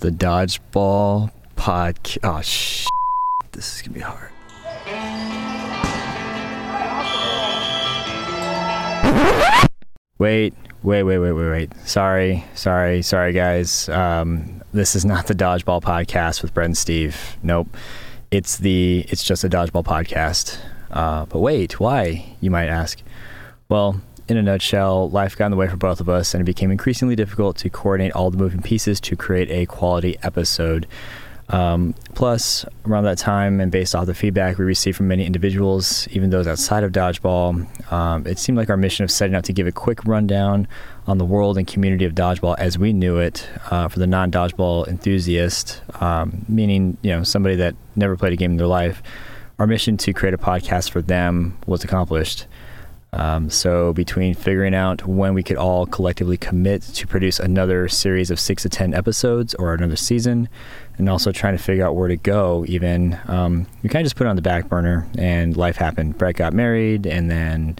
The Dodgeball Podcast. Oh, sh- This is going to be hard. Wait, wait, wait, wait, wait, wait. Sorry, sorry, sorry, guys. Um, this is not the Dodgeball Podcast with Brett and Steve. Nope. It's the it's just a Dodgeball Podcast. Uh, but wait, why? You might ask. Well, in a nutshell, life got in the way for both of us, and it became increasingly difficult to coordinate all the moving pieces to create a quality episode. Um, plus, around that time, and based off the feedback we received from many individuals, even those outside of Dodgeball, um, it seemed like our mission of setting out to give a quick rundown on the world and community of Dodgeball as we knew it uh, for the non-Dodgeball enthusiast, um, meaning you know somebody that never played a game in their life. Our mission to create a podcast for them was accomplished. Um, so, between figuring out when we could all collectively commit to produce another series of six to 10 episodes or another season, and also trying to figure out where to go, even, um, we kind of just put it on the back burner and life happened. Brett got married and then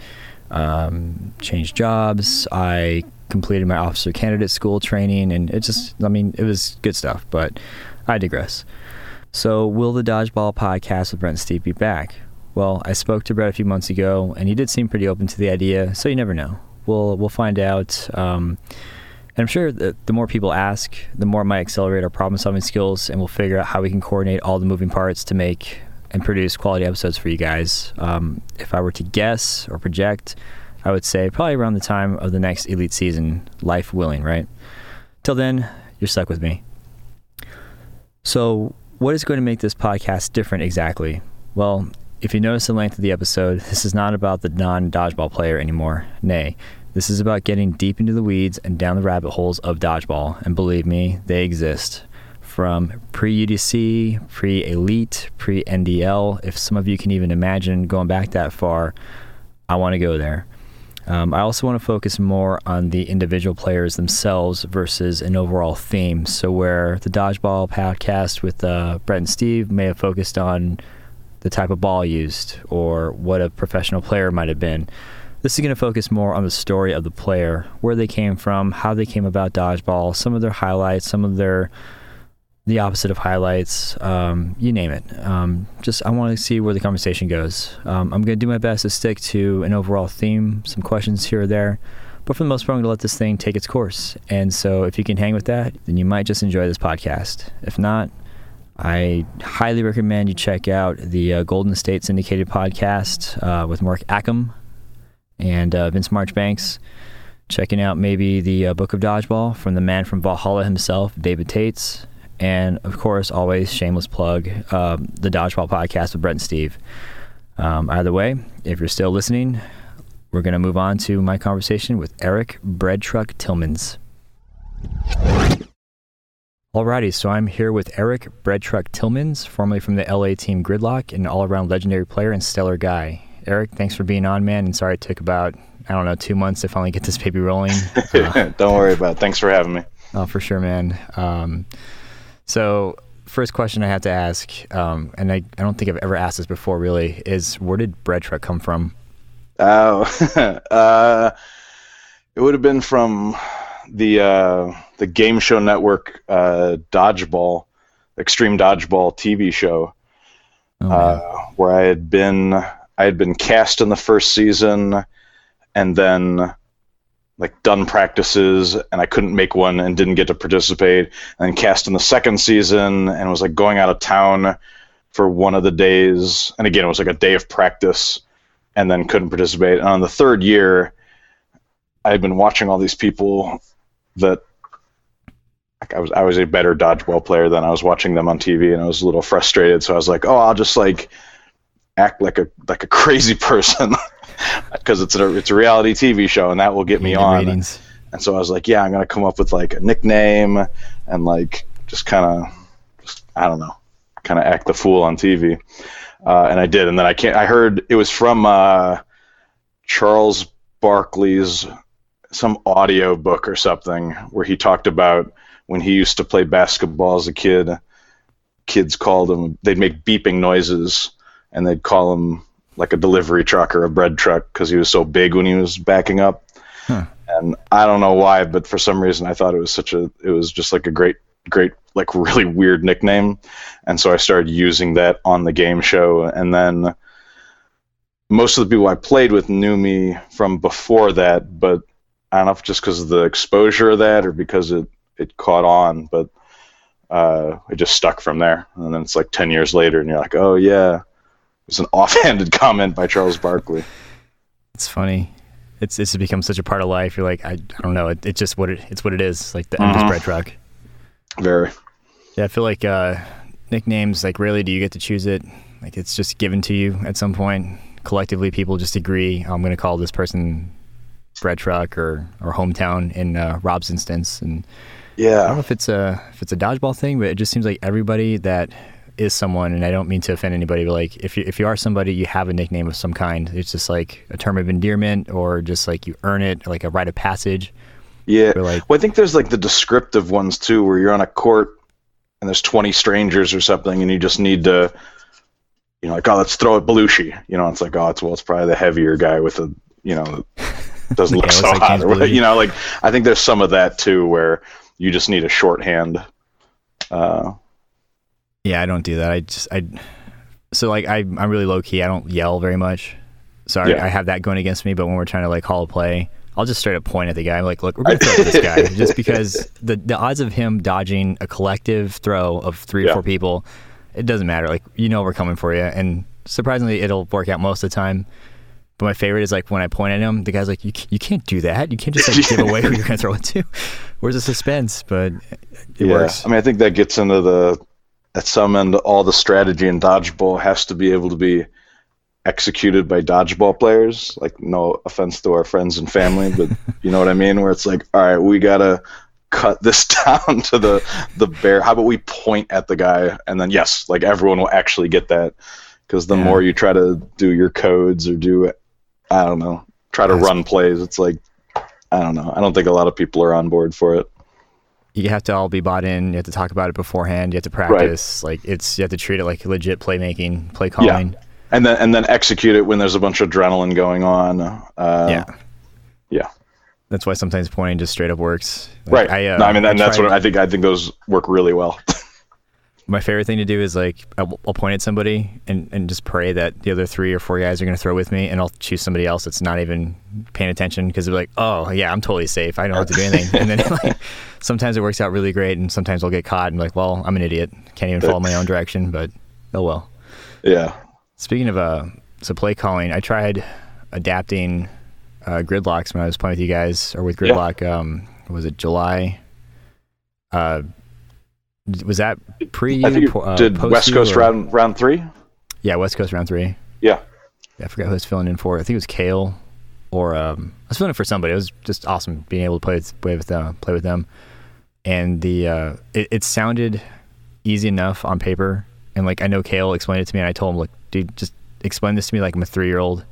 um, changed jobs. I completed my officer candidate school training, and it just, I mean, it was good stuff, but I digress. So, will the Dodgeball podcast with Brett and Steve be back? Well, I spoke to Brett a few months ago, and he did seem pretty open to the idea. So you never know. We'll we'll find out. Um, and I'm sure the more people ask, the more it might accelerate our problem-solving skills, and we'll figure out how we can coordinate all the moving parts to make and produce quality episodes for you guys. Um, if I were to guess or project, I would say probably around the time of the next elite season, life willing, right? Till then, you're stuck with me. So, what is going to make this podcast different exactly? Well, if you notice the length of the episode, this is not about the non dodgeball player anymore. Nay, this is about getting deep into the weeds and down the rabbit holes of dodgeball. And believe me, they exist. From pre UDC, pre Elite, pre NDL, if some of you can even imagine going back that far, I want to go there. Um, I also want to focus more on the individual players themselves versus an overall theme. So, where the Dodgeball podcast with uh, Brett and Steve may have focused on the type of ball used or what a professional player might have been. This is going to focus more on the story of the player, where they came from, how they came about dodgeball, some of their highlights, some of their the opposite of highlights, um, you name it. Um, just I want to see where the conversation goes. Um, I'm going to do my best to stick to an overall theme, some questions here or there, but for the most part, I'm going to let this thing take its course. And so, if you can hang with that, then you might just enjoy this podcast. If not, I highly recommend you check out the uh, Golden State Syndicated podcast uh, with Mark Ackham and uh, Vince Marchbanks. Checking out maybe the uh, Book of Dodgeball from the man from Valhalla himself, David Tates. And of course, always shameless plug um, the Dodgeball podcast with Brett and Steve. Um, either way, if you're still listening, we're going to move on to my conversation with Erik Bread Truck Tillmans. Alrighty, so I'm here with Erik Bread Truck Tillmans, formerly from the LA team Gridlock, an all around legendary player and stellar guy. Erik, thanks for being on, man. And sorry it took about, I don't know, two months to finally get this baby rolling. Uh, don't worry about it. Thanks for having me. Oh, for sure, man. Um, so, first question I have to ask, um, and I, I don't think I've ever asked this before really, is where did Bread Truck come from? Oh, uh, it would have been from the uh, the game show network uh, Dodgeball, Extreme Dodgeball TV show, Oh, uh, where I had been I had been cast in the first season, and then like done practices, and I couldn't make one and didn't get to participate, and then cast in the second season, and was like going out of town for one of the days, and again it was like a day of practice, and then couldn't participate. And on the third year, I had been watching all these people that I was I was a better dodgeball player than I was watching them on TV, and I was a little frustrated. So I was like, oh, I'll just like act like a like a crazy person because it's a it's a reality TV show, and that will get me on. ratings. And so I was like, yeah, I'm gonna come up with like a nickname and like just kind of, just I don't know, kind of act the fool on TV. Uh, and I did, and then I can't. I heard it was from uh, Charles Barkley's some audio book or something where he talked about when he used to play basketball as a kid. Kids called him. They'd make beeping noises, and they'd call him like a delivery truck or a bread truck because he was so big when he was backing up. Huh. And I don't know why, but for some reason I thought it was such a. It was just like a great great like really weird nickname, and so I started using that on the game show, and then most of the people I played with knew me from before that, but I don't know if just because of the exposure of that or because it it caught on, but uh, it just stuck from there. And then it's like ten years later, and you're like, oh yeah, it's an offhanded comment by Charles Barkley. It's funny. It's it's become such a part of life. You're like, I, I don't know. It, it's just what it it's what it is. Like the mm-hmm. bread truck. Very. Yeah, I feel like uh, nicknames. Like, rarely do you get to choose it. Like, it's just given to you at some point. Collectively, people just agree. I'm going to call this person bread truck or or hometown in uh, Rob's instance. And yeah, I don't know if it's a if it's a dodgeball thing, but it just seems like everybody that is someone, and I don't mean to offend anybody, but like if you if you are somebody, you have a nickname of some kind. It's just like a term of endearment, or just like you earn it, like a rite of passage. Yeah. Like, well, I think there's like the descriptive ones too, where you're on a court and there's 20 strangers or something, and you just need to, you know, like, oh, let's throw it Belushi. You know, it's like, oh, it's well, it's probably the heavier guy with a, you know, doesn't look so like hot. Or, you know, like I think there's some of that too, where you just need a shorthand. Uh, yeah, I don't do that. I just I so like I I'm really low key. I don't yell very much. So yeah. I, I, have that going against me. But when we're trying to like call a play, I'll just straight up point at the guy. I'm like, look, we're gonna throw this guy just because the the odds of him dodging a collective throw of three yeah. or four people, it doesn't matter. Like you know we're coming for you, and surprisingly, it'll work out most of the time. But my favorite is like when I point at him, the guy's like, "You you can't do that. You can't just like give away who you're gonna throw it to. Where's the suspense?" But it yeah. works. I mean, I think that gets into the at some end, all the strategy in dodgeball has to be able to be executed by dodgeball players. Like, no offense to our friends and family, but you know what I mean. Where it's like, all right, we gotta cut this down to the the bare. How about we point at the guy, and then yes, like everyone will actually get that. Because the yeah. more you try to do your codes or do, I don't know, try to That's run plays, it's like, I don't know. I don't think a lot of people are on board for it you have to all be bought in. You have to talk about it beforehand. You have to practice. Right. Like it's you have to treat it like legit playmaking, play calling. Yeah. And then and then execute it when there's a bunch of adrenaline going on. Uh, yeah. Yeah. That's why sometimes pointing just straight up works. Like, right. I, uh, no, I mean, and that's what I think. I think those work really well. My favorite thing to do is like I'll, I'll, point at somebody and, and just pray that the other three or four guys are going to throw with me, and I'll choose somebody else that's not even paying attention because they're like, oh yeah, I'm totally safe. I don't have to do anything. and then like sometimes it works out really great, and sometimes I'll get caught and like, well, I'm an idiot, can't even follow my own direction, but oh well. Yeah. Speaking of uh, so play calling, I tried adapting uh, gridlocks when I was playing with you guys or with gridlock. Yeah. Um, was it July? Uh, was that pre? I think uh, did West Coast or? round round three. Yeah, West Coast round three. Yeah. yeah. I forgot who I was filling in for. I think it was Kale, or um, I was filling in for somebody. It was just awesome being able to play with play with them, uh, play with them, and the uh, it, it sounded easy enough on paper. And like I know Kale explained it to me, and I told him, "Look, dude, just explain this to me like I'm a three year old."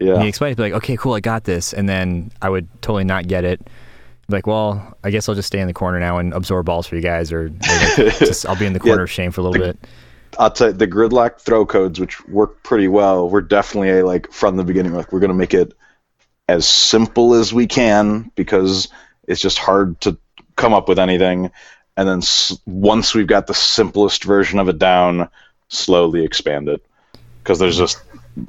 Yeah. And he explained it to me like, "Okay, cool, I got this," and then I would totally not get it like, well, I guess I'll just stay in the corner now and absorb balls for you guys, or, or like just, I'll be in the corner yeah, of shame for a little the, bit. I'll tell you, the gridlock throw codes, which work pretty well, we're definitely a, like from the beginning, like we're going to make it as simple as we can because it's just hard to come up with anything. And then s- once we've got the simplest version of it down, slowly expand it because there's just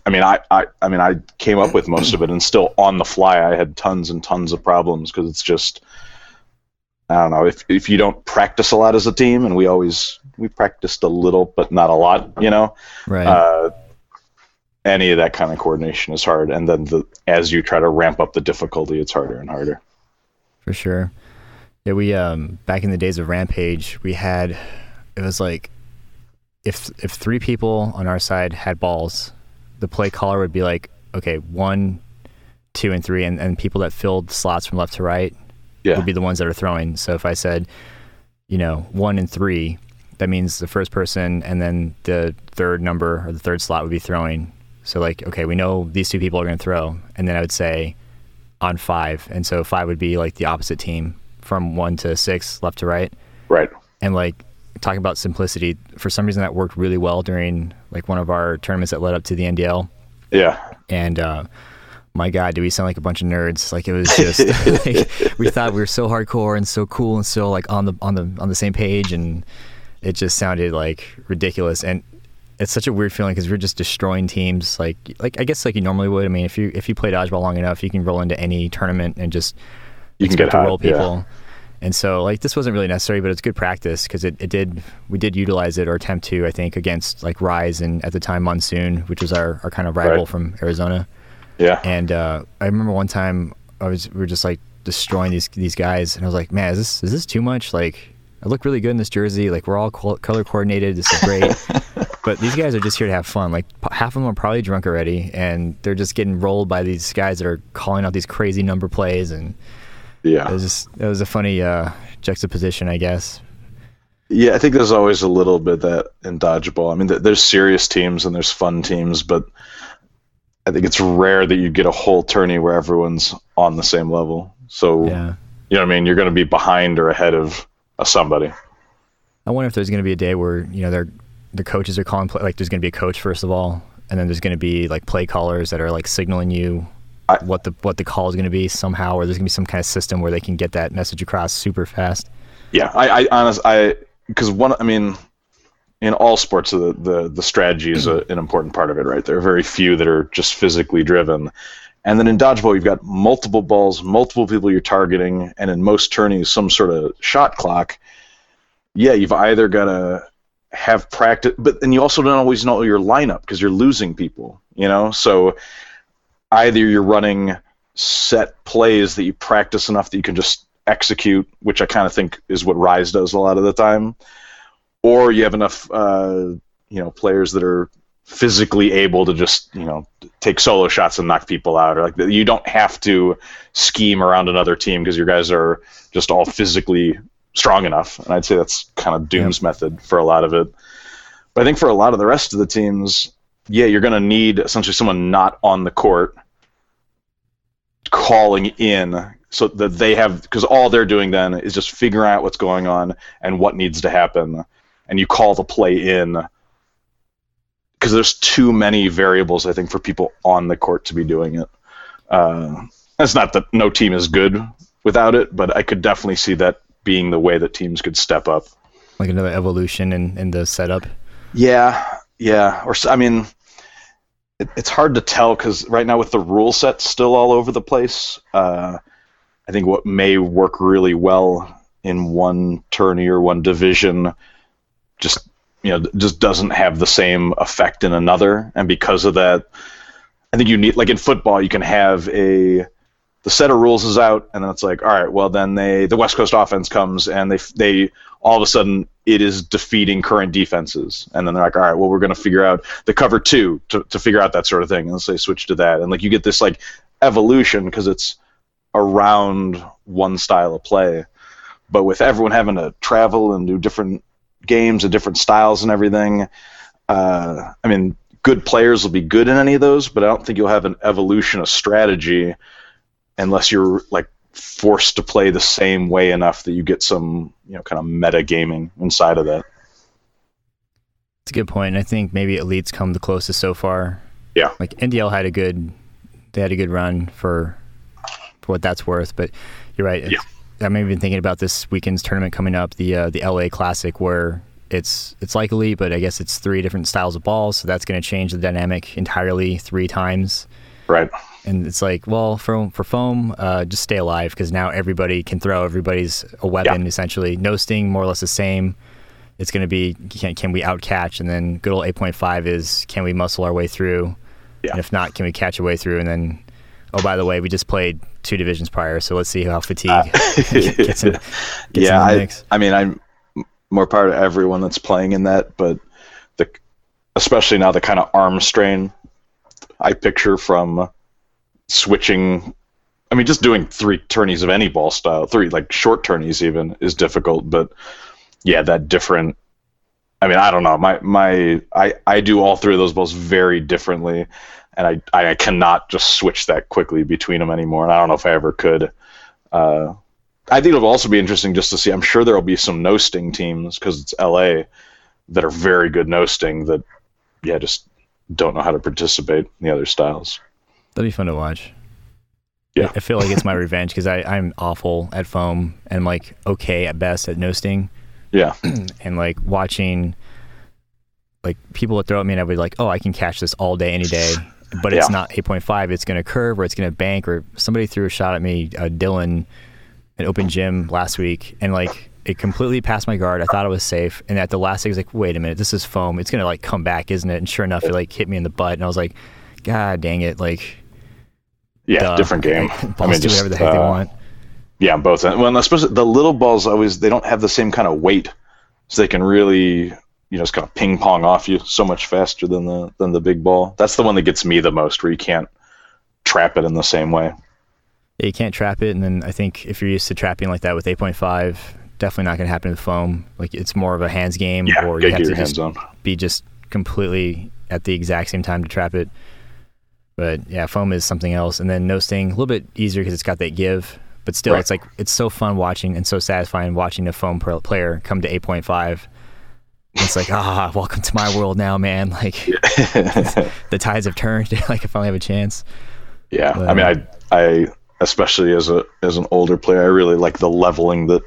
I mean, I, I, I mean, I came up with most of it, and still on the fly, I had tons and tons of problems because it's just, I don't know. If if you don't practice a lot as a team, and we always we practiced a little, but not a lot, you know. Right. Uh, any of that kind of coordination is hard, and then the as you try to ramp up the difficulty, it's harder and harder. For sure. Yeah, we um back in the days of Rampage, we had it was like if if three people on our side had balls the play caller would be like, okay, one, two, and three, and, and people that filled slots from left to right yeah. would be the ones that are throwing. So if I said, you know, one and three, that means the first person and then the third number or the third slot would be throwing. So like, okay, we know these two people are going to throw, and then I would say on five, and so five would be like the opposite team from one to six, left to right. Right. And like talking about simplicity, for some reason that worked really well during like one of our tournaments that led up to the NDL. Yeah. And uh, my God, do we sound like a bunch of nerds? Like it was just like, we thought we were so hardcore and so cool and so like on the on the on the same page, and it just sounded like ridiculous. And it's such a weird feeling because we're just destroying teams like like I guess like you normally would. I mean, if you if you play dodgeball long enough, you can roll into any tournament and just you can get to roll people. Yeah. And so like this wasn't really necessary, but it's good practice because it, it did we did utilize it or attempt to I think against like Rise and at the time Monsoon, which was our, our kind of rival Right. from Arizona. Yeah. And uh, I remember one time I was we were just like destroying these these guys, and I was like, man, is this is this too much? Like I look really good in this jersey. Like we're all col- color coordinated. This is great. but these guys are just here to have fun. Like p- half of them are probably drunk already, and they're just getting rolled by these guys that are calling out these crazy number plays, and it Yeah. was just it was a funny uh, juxtaposition, I guess. Yeah, I think there's always a little bit that in dodgeball. I mean, th- there's serious teams and there's fun teams, but I think it's rare that you get a whole tourney where everyone's on the same level. So, Yeah. you know what I mean? You're going to be behind or ahead of a somebody. I wonder if there's going to be a day where you know they're the coaches are calling play, like there's going to be a coach first of all, and then there's going to be like play callers that are like signaling you I- what the what the call is going to be somehow, or there's going to be some kind of system where they can get that message across super fast. Yeah, I, I honest, I because one, I mean, in all sports, the the, the strategy is a, an important part of it, right? There are very few that are just physically driven, and then in dodgeball, you've got multiple balls, multiple people you're targeting, and in most tourneys, some sort of shot clock. Yeah, you've either got to have practice, but and you also don't always know your lineup because you're losing people, you know. So either you're running set plays that you practice enough that you can just execute, which I kind of think is what Rise does a lot of the time, or you have enough, uh, you know, players that are physically able to just, you know, take solo shots and knock people out, or like you don't have to scheme around another team because your guys are just all physically strong enough. And I'd say that's kind of Doom's method for a lot of it. But I think for a lot of the rest of the teams, yeah, you're going to need essentially someone not on the court calling in so that they have because all they're doing then is just figuring out what's going on and what needs to happen and you call the play in because there's too many variables i think for people on the court to be doing it uh, it's not that no team is good without it but i could definitely see that being the way that teams could step up Like another evolution in, in the setup. yeah, yeah. Or I mean, it, it's hard to tell because right now with the rule set still all over the place, uh, I think what may work really well in one tourney or one division just you know just doesn't have the same effect in another, and because of that, I think you need like in football you can have a the set of rules is out, and then it's like, all right, well then they the West Coast offense comes and they they all of a sudden it is defeating current defenses, and then they're like, all right, well we're going to figure out the cover two to to figure out that sort of thing, and so they switch to that, and like you get this like evolution because it's around one style of play, but with everyone having to travel and do different games and different styles and everything, uh, I mean. Good players will be good in any of those, but I don't think you'll have an evolution of strategy unless you're like forced to play the same way enough that you get some you know kind of meta gaming inside of that It's a good point. I think maybe elites come the closest so far. Yeah. Like NDL had a good, they had a good run for, for what that's worth. But you're right. Yeah. I'm even thinking about this weekend's tournament coming up, the uh, the LA Classic, where it's it's like elite, but I guess it's three different styles of balls, so that's going to change the dynamic entirely three times. right And it's like, well, for for foam, uh, just stay alive because now everybody can throw. Everybody's a weapon essentially. No sting, more or less the same. It's going to be can, can we outcatch, and then good old 8.5 is can we muscle our way through, Yeah. and if not, can we catch a way through? And then, oh by the way, we just played two divisions prior, so let's see how fatigue gets in. Gets yeah in I. I mean i'm more part of everyone that's playing in that but the especially now the kind of arm strain i picture from switching i mean just doing three tourneys of any ball style three like short tourneys even is difficult but yeah that different i mean i don't know my my i i do all three of those balls very differently and i i cannot just switch that quickly between them anymore and i don't know if i ever could uh I think it'll also be interesting just to see. I'm sure there will be some no sting teams because it's LA that are very good no sting that, yeah, just don't know how to participate in the other styles. That'd be fun to watch. Yeah. I feel like it's my revenge because I'm awful at foam and like okay at best at no sting. Yeah. and like watching like people would throw at me and I would be like, oh, I can catch this all day, any day. But it's Yeah. not 8.5. It's going to curve or it's going to bank. Or somebody threw a shot at me, uh, Dylan, an open gym last week, and like it completely passed my guard. I thought it was safe, and at the last, I was like, wait a minute, this is foam. It's going to like come back, isn't it? And sure enough, it like hit me in the butt, and I was like, God dang it! Like, Yeah. duh. Different game. balls do whatever the heck they uh, want. Yeah, both. Well, especially the little balls always they don't have the same kind of weight, so they can really you know just kind of ping pong off you so much faster than the than the big ball. That's the one that gets me the most, where you can't trap it in the same way. Yeah, you can't trap it, and then I think if you're used to trapping like that with 8.5, definitely not going to happen with foam. Like it's more of a hands game, Yeah, or you have to just be just completely at the exact same time to trap it. But yeah, foam is something else, and then no sting a little bit easier because it's got that give. But still, Right. it's like it's so fun watching and so satisfying watching a foam pro- player come to 8.5. It's like ah, welcome to my world now, man. Like the tides have turned. like I finally have a chance. Yeah, But- I mean, I, I, especially as a as an older player, I really like the leveling that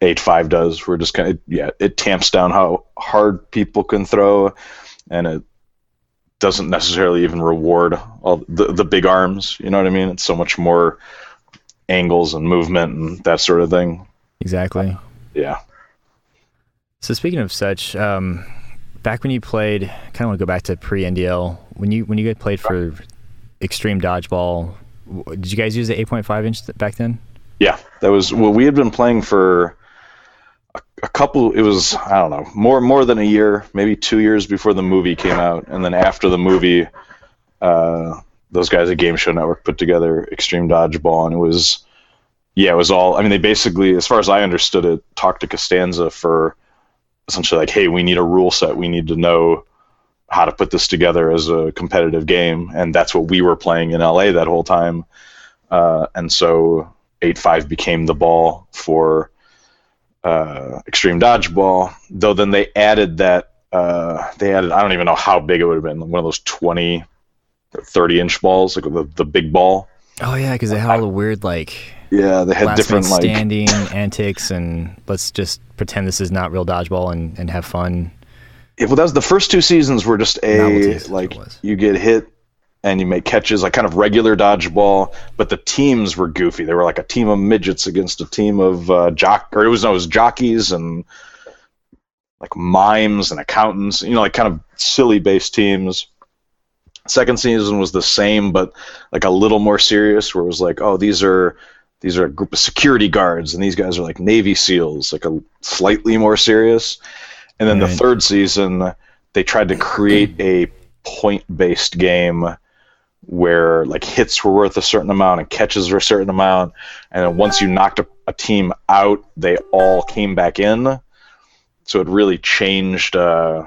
eight five does. We're just kind of yeah, it tamps down how hard people can throw, and it doesn't necessarily even reward all the the big arms. You know what I mean? It's so much more angles and movement and that sort of thing. Exactly. Yeah, So speaking of such, um, back when you played, kind of want to go back to pre NDL. When you when you guys played for Extreme Dodgeball, did you guys use the 8.5 inch back then? yeah. That was well, we had been playing for. A- couple, it was I don't know, more more than a year, maybe two years before the movie came out, and then after the movie, uh, those guys at Game Show Network put together Extreme Dodgeball, and it was, yeah, it was all. I mean, they basically, as far as I understood it, talked to Costanza for essentially like, hey, we need a rule set, we need to know how to put this together as a competitive game, and that's what we were playing in LA that whole time, uh, and so eight five became the ball for uh, Extreme Dodgeball. Though then they added that uh, they added I don't even know how big it would have been one of those 20 or 30 inch balls like the, the big ball. Oh yeah, because they had all the weird like Yeah, they had different like standing antics, and let's just pretend this is not real dodgeball and, and have fun. Yeah, well, that was the first two seasons were just a Novelty is what like you get hit and you make catches, like kind of regular dodgeball. But the teams were goofy. They were like a team of midgets against a team of uh, jock, or it was no, it was jockeys and like mimes and accountants. You know, like kind of silly based teams. Second season was the same, but like a little more serious. Where it was like, oh, these are these are a group of security guards, and these guys are like Navy SEALs, like a slightly more serious. And then the third season, they tried to create a point-based game where like hits were worth a certain amount and catches were a certain amount, and then once you knocked a, a team out, they all came back in. So it really changed. Uh,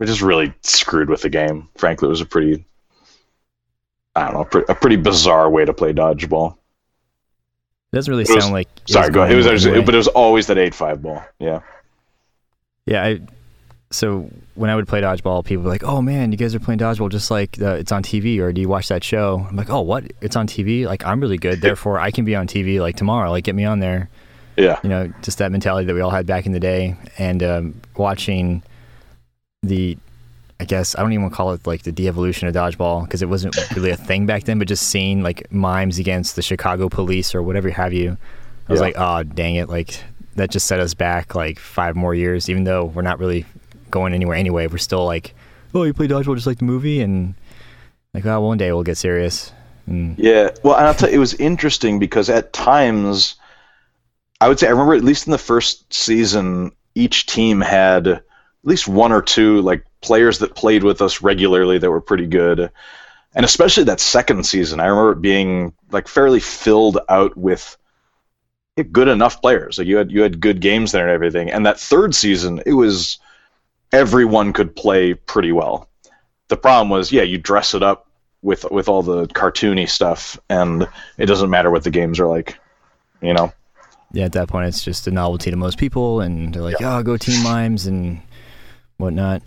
it just really screwed with the game. Frankly, it was a pretty, I don't know, a pretty bizarre way to play dodgeball. It doesn't really It was- sound like Sorry, go ahead. It was, it was- but it was always that eight-five ball. Yeah. Yeah, I, so when I would play dodgeball, people were like, "Oh man, you guys are playing dodgeball just like uh, it's on TV." Or do you watch that show? I'm like, "Oh, what? It's on TV? Like I'm really good, therefore I can be on TV like tomorrow. Like get me on there." Yeah. You know, just that mentality that we all had back in the day, and um, watching the, I guess I don't even want to call it like the de-evolution of dodgeball because it wasn't really a thing back then, but just seeing like mimes against the Chicago police or whatever have you, I was Yeah. like, "Oh, dang it!" Like that just set us back like five more years, even though we're not really going anywhere anyway. We're still like, oh, you play dodgeball just like the movie, and like, oh, one day we'll get serious. And Yeah, well, and I'll tell you, it was interesting because at times, I would say I remember at least in the first season, each team had at least one or two like players that played with us regularly that were pretty good, and especially that second season, I remember it being like fairly filled out with good enough players. Like you had you had good games there and everything, and that third season, it was everyone could play pretty well. The problem was, yeah, you dress it up with with all the cartoony stuff, and it doesn't matter what the games are like. You know, yeah, at that point, it's just a novelty to most people, and they're like, oh, go team mimes and whatnot.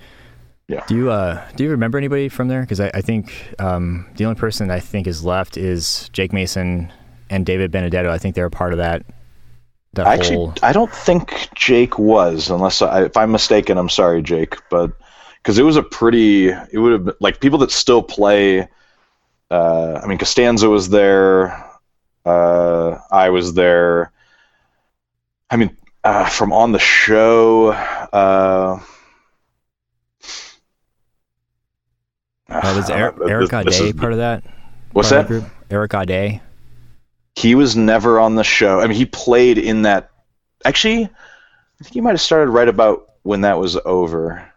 Yeah. Do you uh do you remember anybody from there? Because I, I think um, the only person I think is left is Jake Mason and David Benedetto. I think they're a part of that. That Actually, whole I don't think Jake was, unless I, if I'm mistaken. I'm sorry, Jake, but because it was a pretty, it would have been like people that still play. Uh, I mean, Costanza was there. Uh, I was there. I mean, uh, from on the show. Uh, uh, was Eric, Eric this is- part of that? What's of that? Group? Eric Ade. He was never on the show. I mean, he played in that. Actually, I think he might have started right about when that was over.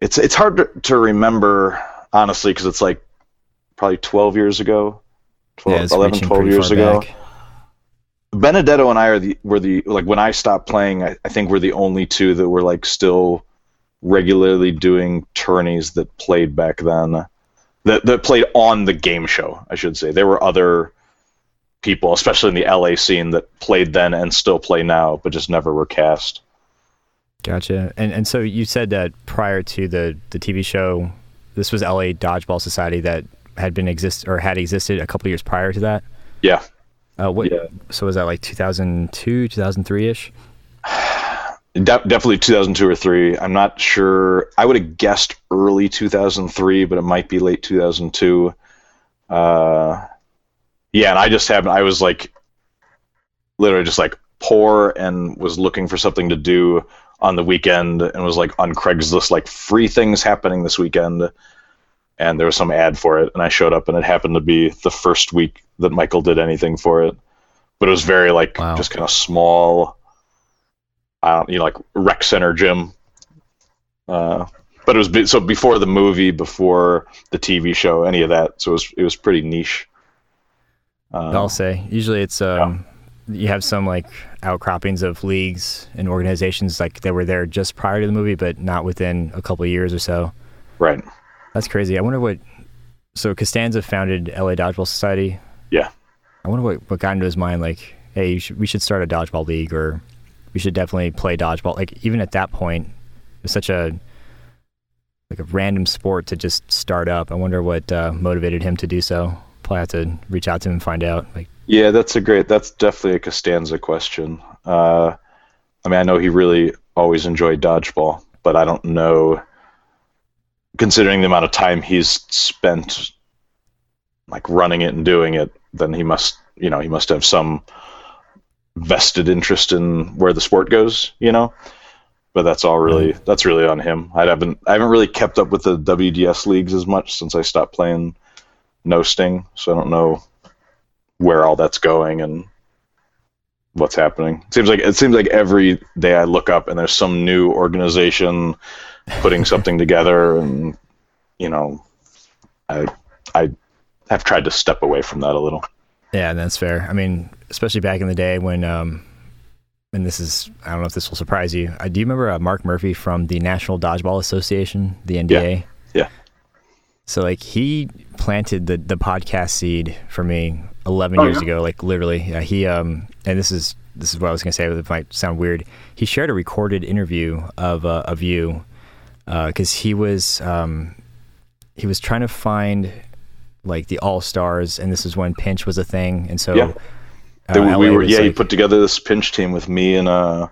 It's it's hard to, to remember honestly because it's like probably 12 years ago, 12, yeah, 11, 12 years ago. back. Benedetto and I are the were the like when I stopped playing, I, I think we're the only two that were like still regularly doing tourneys that played back then. That that played on the game show, I should say. There were other people, especially in the LA scene, that played then and still play now, but just never were cast. Gotcha. And and so you said that prior to the the TV show, this was LA Dodgeball Society that had been exist or had existed a couple years prior to that. Yeah. Uh, what? Yeah. So was that like 2002, 2003 ish? De- definitely 2002 or 3. I'm not sure. I would have guessed early 2003, but it might be late 2002. Uh, yeah, and I just happened, I was like, literally just like poor and was looking for something to do on the weekend and was like on Craigslist, like free things happening this weekend. And there was some ad for it, and I showed up, and it happened to be the first week that Michael did anything for it. But it was very like Wow. just kind of small I don't, you know, like rec center gym. Uh, but it was be- so before the movie, before the TV show, any of that. So it was it was pretty niche. Uh, I'll say. Usually it's um, you have some like outcroppings of leagues and organizations like that were there just prior to the movie, but not within a couple of years or so. right. That's crazy. I wonder what. So Costanza founded LA Dodgeball Society. Yeah. I wonder what, what got into his mind. Like, hey, you should, we should start a dodgeball league, or we should definitely play dodgeball. Like, even at that point, it was such a like a random sport to just start up. I wonder what uh, motivated him to do so. Probably have to reach out to him and find out. Like, Yeah, that's a great. That's definitely a Costanza question. Uh, I mean, I know he really always enjoyed dodgeball, but I don't know, considering the amount of time he's spent, like running it and doing it, then he must, you know, he must have some vested interest in where the sport goes, you know. But that's all really that's really on him. I haven't I haven't really kept up with the WDS leagues as much since I stopped playing No Sting, so I don't know where all that's going and what's happening. It seems like it seems like every day I look up and there's some new organization putting something together, and you know, I I have tried to step away from that a little. yeah, that's fair. I mean, especially back in the day when, um, and this is, I don't know if this will surprise you. Uh, do you remember uh, Mark Murphy from the National Dodgeball Association, the NDA? Yeah. So like he planted the the podcast seed for me 11 Oh, years yeah? ago. Like literally, yeah, he um, and this is this is what I was gonna say. but It might sound weird. He shared a recorded interview of uh, of you because he was um, he was trying to find like the all stars, and this is when pinch was a thing, and so. Yeah. uh, we, we were yeah, he put together this pinch team with me and uh,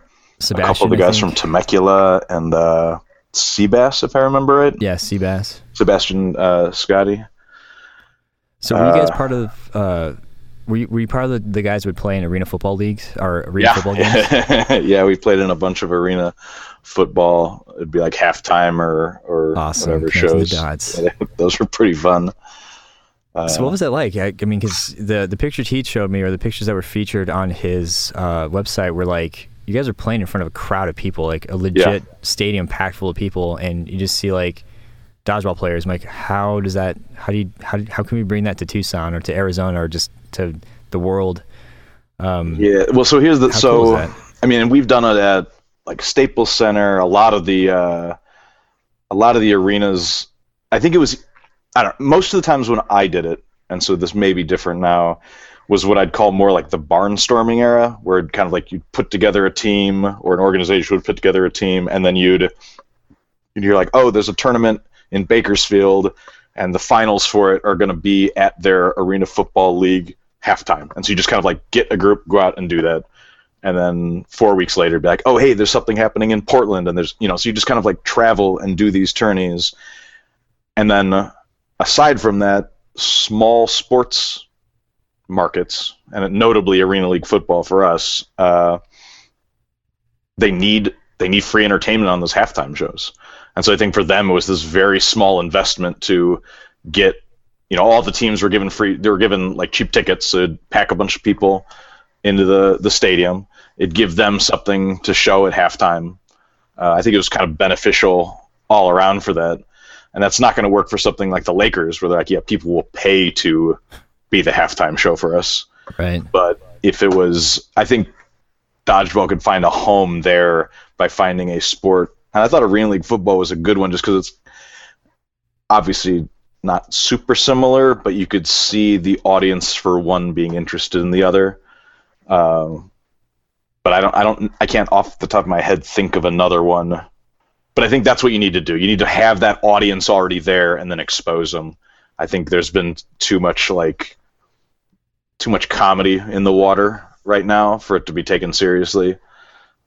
a couple of the guys from. Temecula and uh, Seabass, if I remember right. yeah, Seabass. Sebastian uh, Scotty. So were you guys Uh, part of? Uh, were you, were you part of the, the guys who would play in arena football leagues or arena football games? Yeah, yeah, we played in a bunch of arena football. It'd be like halftime or or Awesome. whatever the shows. dots. Those were pretty fun. Uh, So what was that like? I, I mean, because the the pictures he showed me, or the pictures that were featured on his uh, website, were like you guys are playing in front of a crowd of people, like a legit stadium packed full of people, and you just see like dodgeball players. I'm like, how does that? How do you? How, how can we bring that to Tucson or to Arizona or just to the world? Um, Yeah. Well, so here's the so cool? I mean, we've done it at like Staples Center. A lot of the uh, a lot of the arenas. I think it was. I don't. Most of the times when I did it, and so this may be different now, was what I'd call more like the barnstorming era, where kind of like you'd put together a team or an organization would put together a team, and then you'd you're like, oh, there's a tournament in Bakersfield, and the finals for it are going to be at their Arena Football League halftime. And so you just kind of like get a group, go out and do that. And then four weeks later, be like, oh, hey, there's something happening in Portland. And there's, you know, so you just kind of like travel and do these tourneys. And then uh, aside from that, small sports markets, and notably Arena League football for us, uh, they need they need free entertainment on those halftime shows. And so I think for them it was this very small investment to get you know all the teams were given free they were given like cheap tickets to pack a bunch of people into the the stadium. It'd give them something to show at halftime. Uh, I think it was kind of beneficial all around for that. And that's not going to work for something like the Lakers, where they're like, yeah, people will pay to be the halftime show for us. Right. But if it was, I think dodgeball could find a home there by finding a sport. And I thought Arena League football was a good one just because it's obviously not super similar, but you could see the audience for one being interested in the other. Um, but I don't, I don't, I can't off the top of my head think of another one. But I think that's what you need to do. You need to have that audience already there and then expose them. I think there's been too much like too much comedy in the water right now for it to be taken seriously.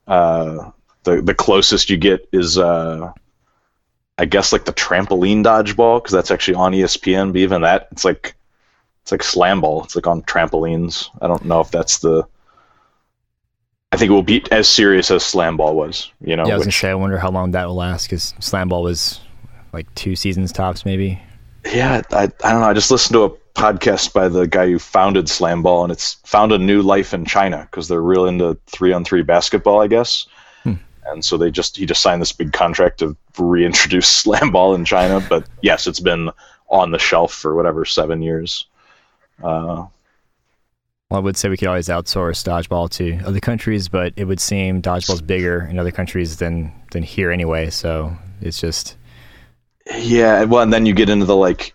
Uh, the the closest you get is uh, I guess like the trampoline dodgeball because that's actually on ESPN. But even that, it's like it's like slam ball. It's like on trampolines. I don't know if that's the. I think it will be as serious as slam ball was. You know. Yeah, I was which, gonna say. I wonder how long that will last because slam ball was like two seasons tops, maybe. Yeah, I, I don't know. I just listened to a podcast by the guy who founded Slam Ball, and it's found a new life in China because they're real into three on three basketball, I guess. Hmm. And so they just he just signed this big contract to reintroduce Slam Ball in China. But yes, it's been on the shelf for whatever seven years. Uh, well, I would say we could always outsource dodgeball to other countries, but it would seem dodgeball's bigger in other countries than than here anyway. So it's just yeah. Well, and then you get into the like,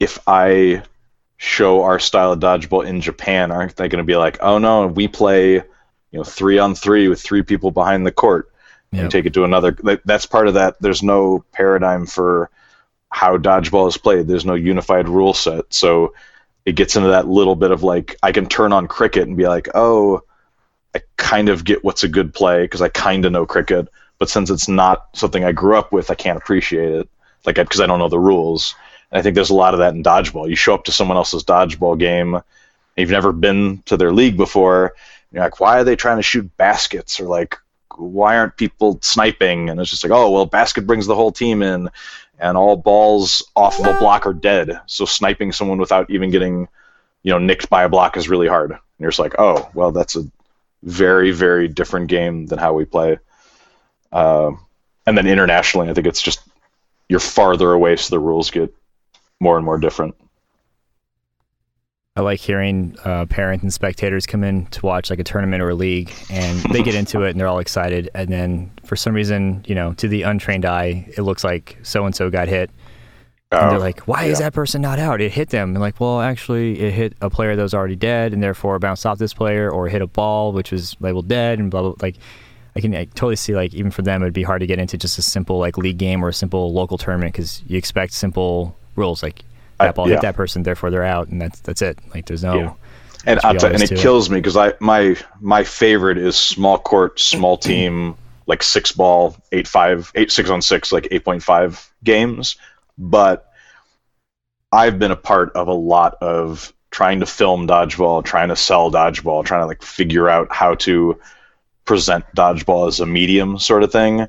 if I show our style of dodgeball in Japan, aren't they going to be like, oh no, we play, you know, three on three with three people behind the court yep. and take it to another? That's part of that. There's no paradigm for how dodgeball is played. There's no unified rule set, so it gets into that little bit of like I can turn on cricket and be like, oh, I kind of get what's a good play because I kind of know cricket, but since it's not something I grew up with, I can't appreciate it, like because I don't know the rules. And I think there's a lot of that in dodgeball. You show up to someone else's dodgeball game, you've never been to their league before. You're like, why are they trying to shoot baskets? Or like, why aren't people sniping? And it's just like, oh, well, basket brings the whole team in, and all balls off of a block are dead. So sniping someone without even getting, you know, nicked by a block is really hard. And you're just like, oh, well, that's a very, very different game than how we play. Uh, and then internationally, I think it's just you're farther away, so the rules get more and more different. I like hearing uh, parents and spectators come in to watch like a tournament or a league, and they get into it and they're all excited. And then for some reason, you know, to the untrained eye, it looks like so and so got hit. Oh, and they're oh, like, "Why yeah. is that person not out? It hit them." And like, well, actually, it hit a player that was already dead, and therefore bounced off this player, or hit a ball which was labeled dead, and blah blah. Like, I can I totally see like even for them, it'd be hard to get into just a simple like league game or a simple local tournament because you expect simple rules like that ball I, yeah. hit that person, therefore they're out, and that's that's it. Like there's no. Yeah. And i and it kills it. me because I my my favorite is small court, small team, like six ball, eight five, eight six on six, like eight point five games. But I've been a part of a lot of trying to film dodgeball, trying to sell dodgeball, trying to like figure out how to present dodgeball as a medium sort of thing.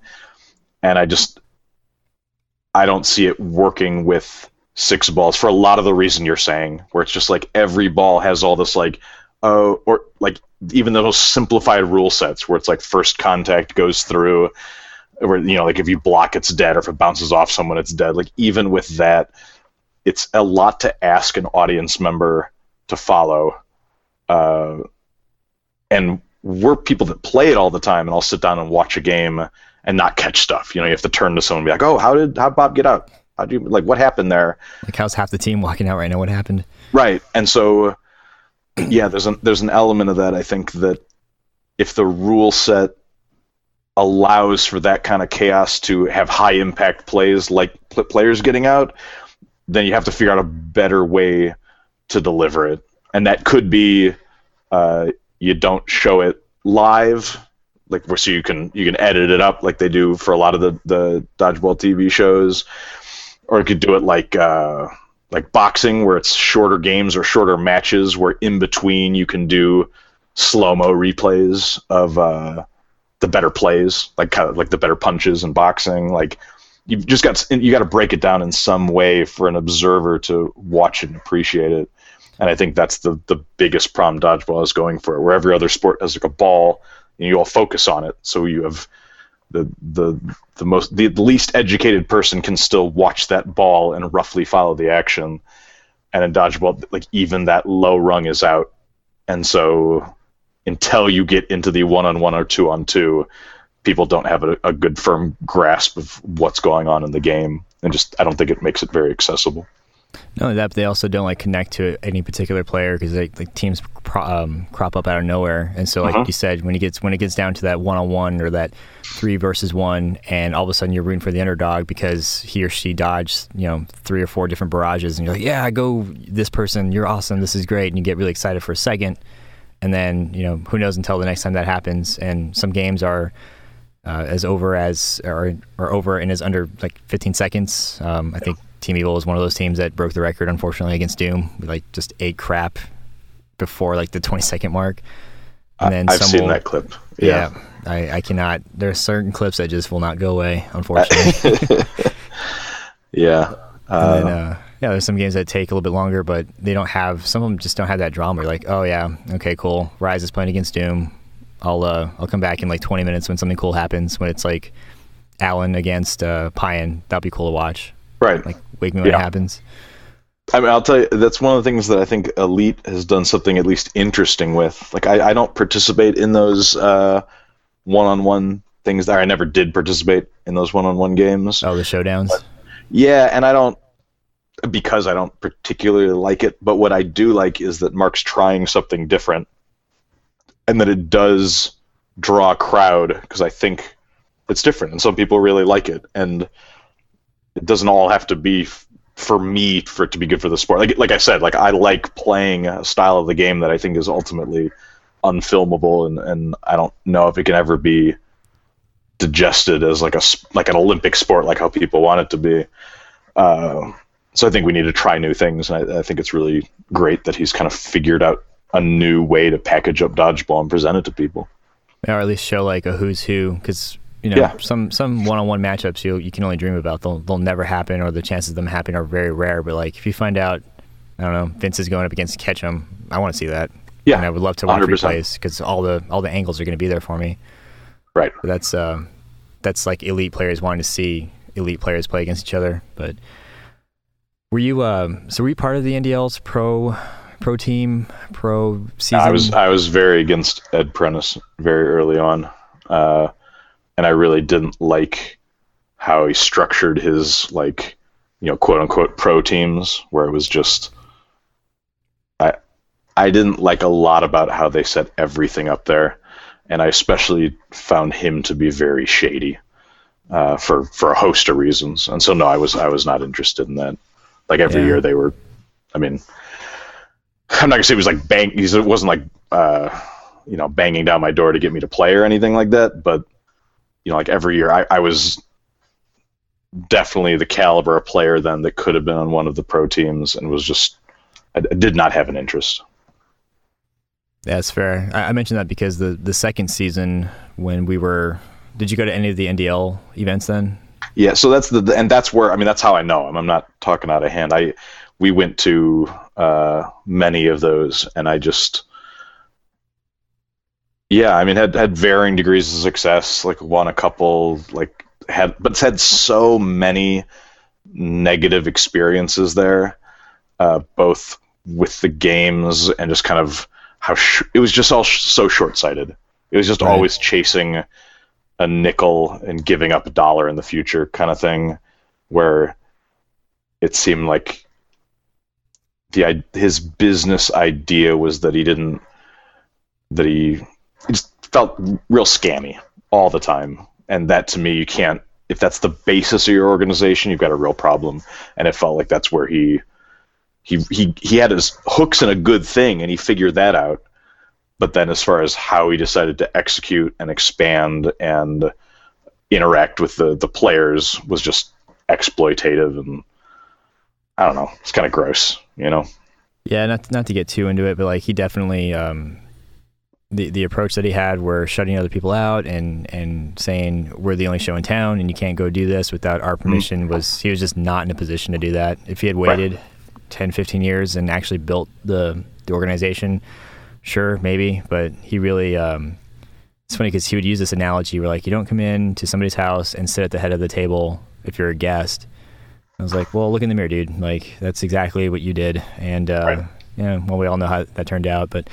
And I just I don't see it working with six balls for a lot of the reason you're saying, where it's just like every ball has all this like oh or like even those simplified rule sets where it's like first contact goes through where you know like if you block it's dead or if it bounces off someone it's dead. Like even with that it's a lot to ask an audience member to follow uh, and we're people that play it all the time and i'll sit down and watch a game and not catch stuff. You know you have to turn to someone and be like oh how did how bob get out how do you like what happened there? Like how's half the team walking out right now? What happened? Right, and so yeah, there's an there's an element of that. I think that if the rule set allows for that kind of chaos to have high impact plays like pl- players getting out, then you have to figure out a better way to deliver it. And that could be uh, you don't show it live, like so you can you can edit it up like they do for a lot of the the dodgeball TV shows, or you could do it like. Uh, like boxing where it's shorter games or shorter matches where in between you can do slow mo replays of uh, the better plays, like kind of like the better punches in boxing. Like you've just got you got to break it down in some way for an observer to watch and appreciate it. And I think that's the the biggest problem dodgeball is going for. Where every other sport has like a ball, and you all focus on it, so you have the the the most the, least educated person can still watch that ball and roughly follow the action. And in dodgeball, like even that low rung is out, and so until you get into the one on one or two on two, people don't have a, a, good firm grasp of what's going on in the game, and just I don't think it makes it very accessible. No, that they also don't like connect to any particular player because like teams pro, um, crop up out of nowhere, and so like uh-huh. you said, when it gets when it gets down to that one on one or that three versus one, and all of a sudden you're rooting for the underdog because he or she dodged you know three or four different barrages, and you're like, yeah, go this person, you're awesome, this is great, and you get really excited for a second, and then you know who knows until the next time that happens. And some games are uh, as over as or, or over in as under like 15 seconds. Um, I think Team Evil was one of those teams that broke the record unfortunately against Doom. We like just ate crap before like the 20 second mark. And then I've seen will, that clip. Yeah, yeah I, I cannot. There are certain clips that just will not go away, unfortunately. yeah. Uh, then, uh, yeah, there's some games that take a little bit longer, but they don't have. Some of them just don't have that drama. You're like, oh yeah, okay, cool. Rise is playing against Doom. I'll uh, I'll come back in like 20 minutes when something cool happens. When it's like Alan against uh, that'll be cool to watch. Right. Like wake me when yeah. it happens. I mean, I'll tell you, that's one of the things that I think Elite has done something at least interesting with. Like, I, I don't participate in those uh, one-on-one things there. I never did participate in those one-on-one games. Oh, the showdowns. But, yeah, and I don't because I don't particularly like it. But what I do like is that Mark's trying something different, and that it does draw a crowd because I think it's different, and some people really like it, and it doesn't all have to be f- for me for it to be good for the sport. Like like I said, like I like playing a style of the game that I think is ultimately unfilmable, and and I don't know if it can ever be digested as like a like an Olympic sport, like how people want it to be. Uh, so I think we need to try new things, and I, I, think it's really great that he's kind of figured out a new way to package up dodgeball and present it to people. Or at least show like a who's who, because you know yeah. some some one-on-one matchups you you can only dream about. They'll they'll never happen, or the chances of them happening are very rare. But like if you find out, I don't know, Vince is going up against Ketchum, I want to see that. Yeah, and I would love to watch 100%. replays because all the all the angles are going to be there for me. Right. But that's uh, that's like elite players wanting to see elite players play against each other, but were you uh, so were you part of the NDL's pro pro team pro season? I was I was very against Ed Prentice very early on, uh, and I really didn't like how he structured his like you know quote unquote pro teams where it was just I I didn't like a lot about how they set everything up there, and I especially found him to be very shady. Uh, for for a host of reasons, and so no, I was I was not interested in that. Like every yeah. year they were. I mean, I'm not gonna say it was like bang. It wasn't like uh, you know banging down my door to get me to play or anything like that. But you know, like every year I, I was definitely the caliber of player then that could have been on one of the pro teams and was just I, I did not have an interest. That's fair. I, I mentioned that because the the second season when we were, did you go to any of the NDL events then? Yeah, so that's the and that's where I mean that's how I know him. I'm not talking out of hand. I we went to uh, many of those, and I just yeah, I mean had had varying degrees of success. Like won a couple, like had but it's had so many negative experiences there, uh, both with the games and just kind of how sh- it was just all sh- so short sighted. It was just right. always chasing a nickel and giving up a dollar in the future kind of thing where it seemed like the his business idea was that he didn't that he, he just felt real scammy all the time, and that to me you can't. If that's the basis of your organization, you've got a real problem. And it felt like that's where he he he he had his hooks in a good thing, and he figured that out. But then, as far as how he decided to execute and expand and interact with the the players, was just exploitative and I don't know. It's kind of gross, you know. Yeah, not not to get too into it, but like he definitely um, the the approach that he had, where shutting other people out and and saying we're the only show in town and you can't go do this without our mm-hmm. permission, mm-hmm. was he was just not in a position to do that. If he had waited right. 10, 15 years and actually built the the organization, sure, maybe, but he really. Um, it's funny because he would use this analogy where like you don't come in to somebody's house and sit at the head of the table if you're a guest I was like, well, look in the mirror, dude. Like that's exactly what you did, and uh, right. yeah, well, we all know how that turned out. But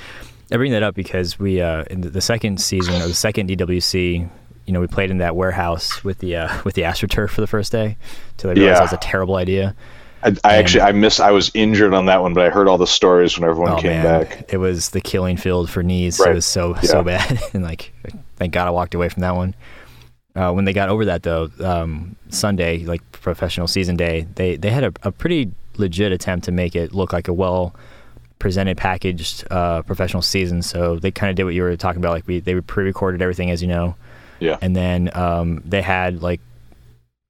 I bring that up because we uh, in the second season or the second DWC, you know, we played in that warehouse with the uh, with the AstroTurf for the first day, until I realized yeah. that was a terrible idea. I, I actually I miss I was injured on that one, but I heard all the stories when everyone oh, came man. back. It was the killing field for knees. Right. It was so yeah. so bad, and like thank God I walked away from that one. Uh, when they got over that though, um, Sunday, like professional season day, they they had a, a, pretty legit attempt to make it look like a well presented, packaged uh, professional season. So they kind of did what you were talking about. Like we they pre-recorded everything, as you know. Yeah. And then um, they had like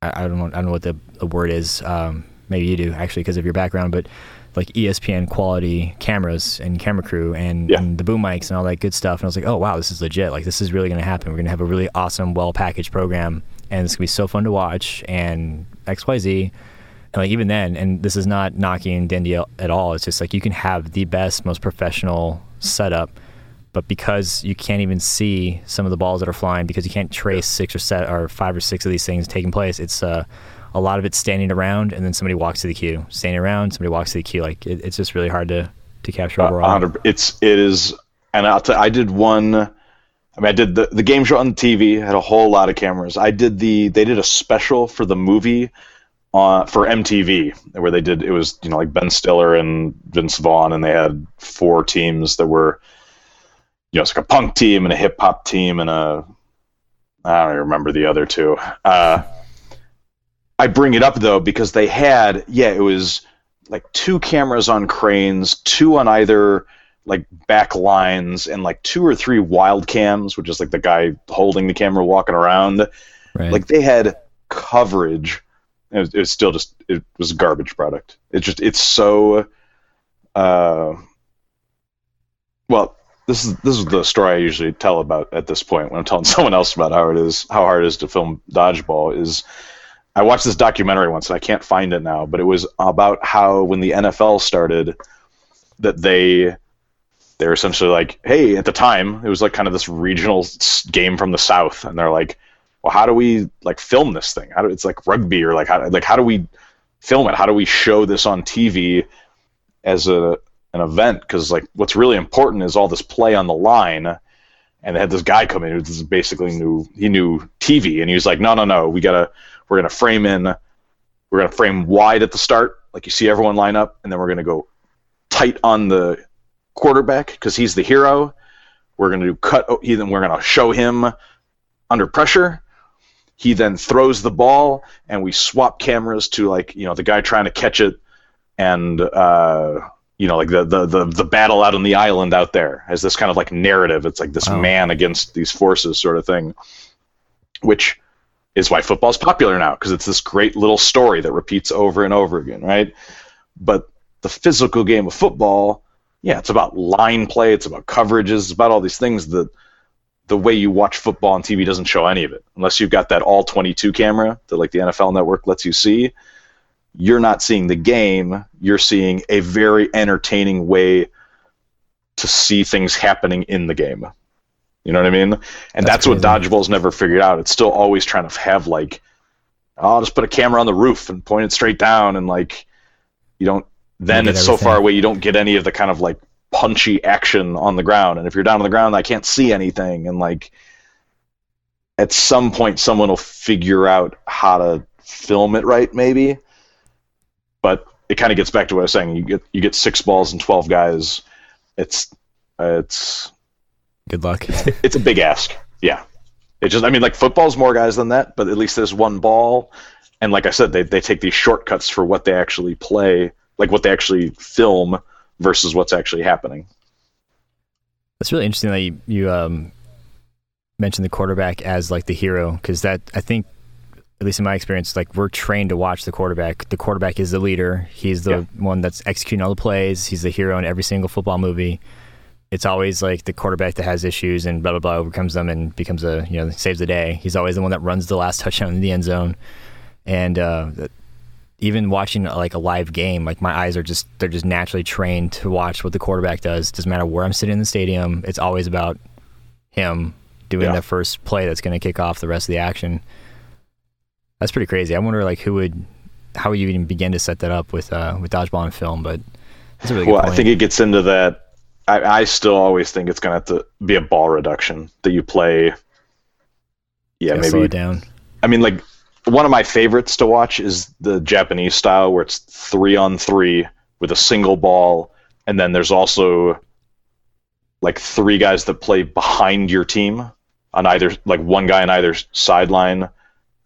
I, I, don't know I don't know what the, the word is. Um, maybe you do actually because of your background, but like ESPN quality cameras and camera crew and, yeah. and, the boom mics and all that good stuff. And I was like, oh wow, this is legit. Like this is really going to happen. We're going to have a really awesome, well packaged program, and it's going to be so fun to watch. And X Y Z. And like even then, and this is not knocking Dendy at all. It's just like you can have the best, most professional setup, but because you can't even see some of the balls that are flying, because you can't trace six or set or five or six of these things taking place, it's uh a lot of it's standing around and then somebody walks to the cue. Standing around, somebody walks to the cue. Like it, it's just really hard to to capture overall. Uh, it's it is, and t- I did one. I mean, I did the the game show on the TV. Had a whole lot of cameras. I did the they did a special for the movie. Uh, for MTV, where they did it was you know like Ben Stiller and Vince Vaughn, and they had four teams that were, you know, it's like a punk team and a hip hop team and a I don't even remember the other two. Uh, I bring it up though because they had yeah it was like two cameras on cranes, two on either like back lines, and like two or three wild cams, which is like the guy holding the camera walking around. Right. Like they had coverage. It was, it was, still just it was a garbage product. It's just it's so. Uh, well, this is this is the story I usually tell about at this point when I'm telling someone else about how it is how hard it is to film dodgeball is I watched this documentary once and I can't find it now, but it was about how when the NFL started, that they they're essentially like, hey, at the time it was like kind of this regional game from the South, and they're like, well, how do we like film this thing? How do it's like rugby or like how like how do we film it? How do we show this on TV as a an event? Because like what's really important is all this play on the line. And they had this guy come in who basically knew he knew TV, and he was like, no, no, no, we gotta we're to frame in, we're to frame wide at the start, like you see everyone line up, and then we're to go tight on the quarterback because he's the hero. We're to do cut. Oh, then we're to show him under pressure. He then throws the ball, and we swap cameras to like you know the guy trying to catch it, and uh, you know like the, the the the battle out on the island out there as this kind of like narrative. It's like this oh. man against these forces sort of thing, which is why football's popular now because it's this great little story that repeats over and over again, right? But the physical game of football, yeah, it's about line play, it's about coverages, it's about all these things that the way you watch football on TV doesn't show any of it. Unless you've got that all 22 camera that like the NFL network lets you see, you're not seeing the game, you're seeing a very entertaining way to see things happening in the game. You know what I mean? And that's, that's what dodgeball's never figured out. It's still always trying to have like, oh, I'll just put a camera on the roof and point it straight down, and like, you don't. Then it's everything. so far away you don't get any of the kind of like punchy action on the ground. And if you're down on the ground, I can't see anything. And like, at some point, someone will figure out how to film it right, maybe. But it kind of gets back to what I was saying. You get you get six balls and twelve guys. It's it's Good luck. it's a big ask. Yeah. It just, I mean, like football's more guys than that, but at least there's one ball. And like I said, they, they take these shortcuts for what they actually play, like what they actually film versus what's actually happening. That's really interesting that you, you um, mentioned the quarterback as like the hero because that I think at least in my experience, like we're trained to watch the quarterback. The quarterback is the leader. He's the yeah. one that's executing all the plays. He's the hero in every single football movie. It's always like the quarterback that has issues and blah blah blah overcomes them and becomes a you know saves the day. He's always the one that runs the last touchdown in the end zone. And uh, even watching like a live game, like my eyes are just they're just naturally trained to watch what the quarterback does. Doesn't matter where I'm sitting in the stadium. It's always about him doing yeah. the first play that's going to kick off the rest of the action. That's pretty crazy. I wonder like who would how would you even begin to set that up with uh, with dodgeball and film? But that's a really well, I think it gets into that. I, I still always think it's going to have to be a ball reduction that you play. Yeah, maybe slow it down. I mean, like one of my favorites to watch is the Japanese style where it's three on three with a single ball, and then there's also like three guys that play behind your team on either like one guy on either sideline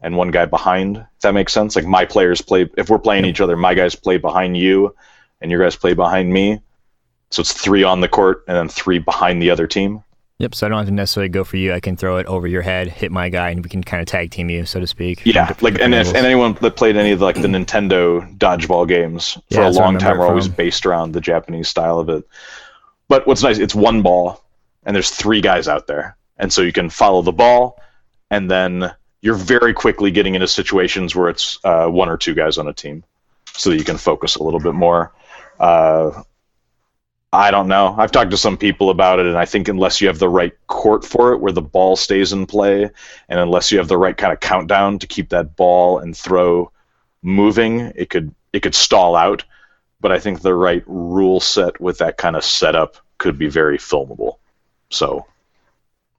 and one guy behind. If that makes sense. Like my players play if we're playing each other, my guys play behind you, and your guys play behind me. So it's three on the court and then three behind the other team. Yep. So I don't have to necessarily go for you. I can throw it over your head, hit my guy, and we can kind of tag team you, so to speak. Yeah. Like, and if and anyone that played any of the, like the Nintendo dodgeball games for yeah, a long time, were always based around the Japanese style of it. But what's nice, it's one ball, and there's three guys out there, and so you can follow the ball, and then you're very quickly getting into situations where it's uh, one or two guys on a team, so that you can focus a little bit more. Uh, I don't know. I've talked to some people about it, and I think unless you have the right court for it, where the ball stays in play, and unless you have the right kind of countdown to keep that ball and throw moving, it could it could stall out. But I think the right rule set with that kind of setup could be very filmable. So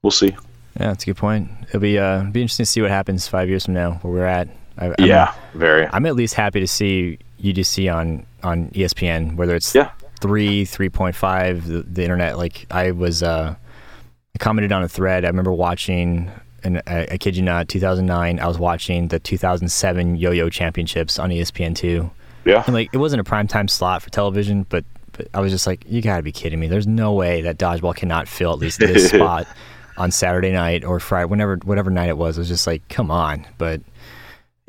we'll see. Yeah, that's a good point. It'll be uh, be interesting to see what happens five years from now, where we're at. I, yeah, very. I'm at least happy to see UDC on on ESPN, whether it's yeah. Three, three point five, the, the, internet. Like I was, uh, I commented on a thread. I remember watching, and I, I kid you not, 2009. I was watching the 2007 Yo-Yo Championships on ESPN two. Yeah. And like it wasn't a prime time slot for television, but but I was just like, you gotta be kidding me. There's no way that dodgeball cannot fill at least this spot on Saturday night or Friday, whenever whatever night it was. It was just like, come on. But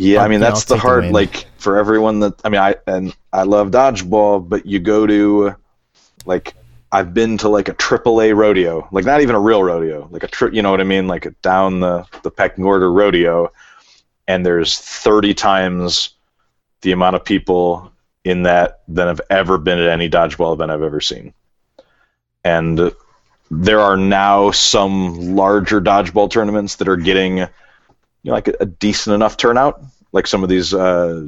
yeah, I mean that's the hard the like for everyone that I mean I and I love dodgeball, but you go to like I've been to like a AAA rodeo, like not even a real rodeo, like a tri- you know what I mean, like a down the the pecking order rodeo, and there's 30 times the amount of people in that than have ever been at any dodgeball event I've ever seen, and there are now some larger dodgeball tournaments that are getting you know, like a, a decent enough turnout, like some of these uh,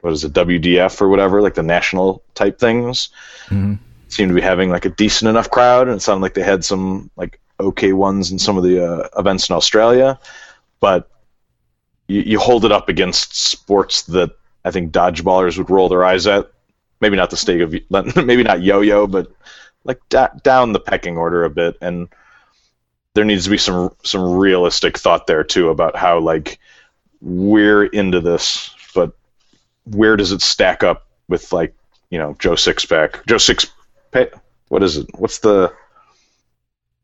what is it WDF or whatever, like the national type things. Mm-hmm. Seem to be having like a decent enough crowd, and it sounded like they had some like okay ones in some of the uh, events in Australia, but you, you hold it up against sports that I think dodgeballers would roll their eyes at. Maybe not the stake of maybe not yo-yo, but like da- down the pecking order a bit and there needs to be some some realistic thought there too about how like we're into this but where does it stack up with like you know joe sixpack? Joe six what is it? What's the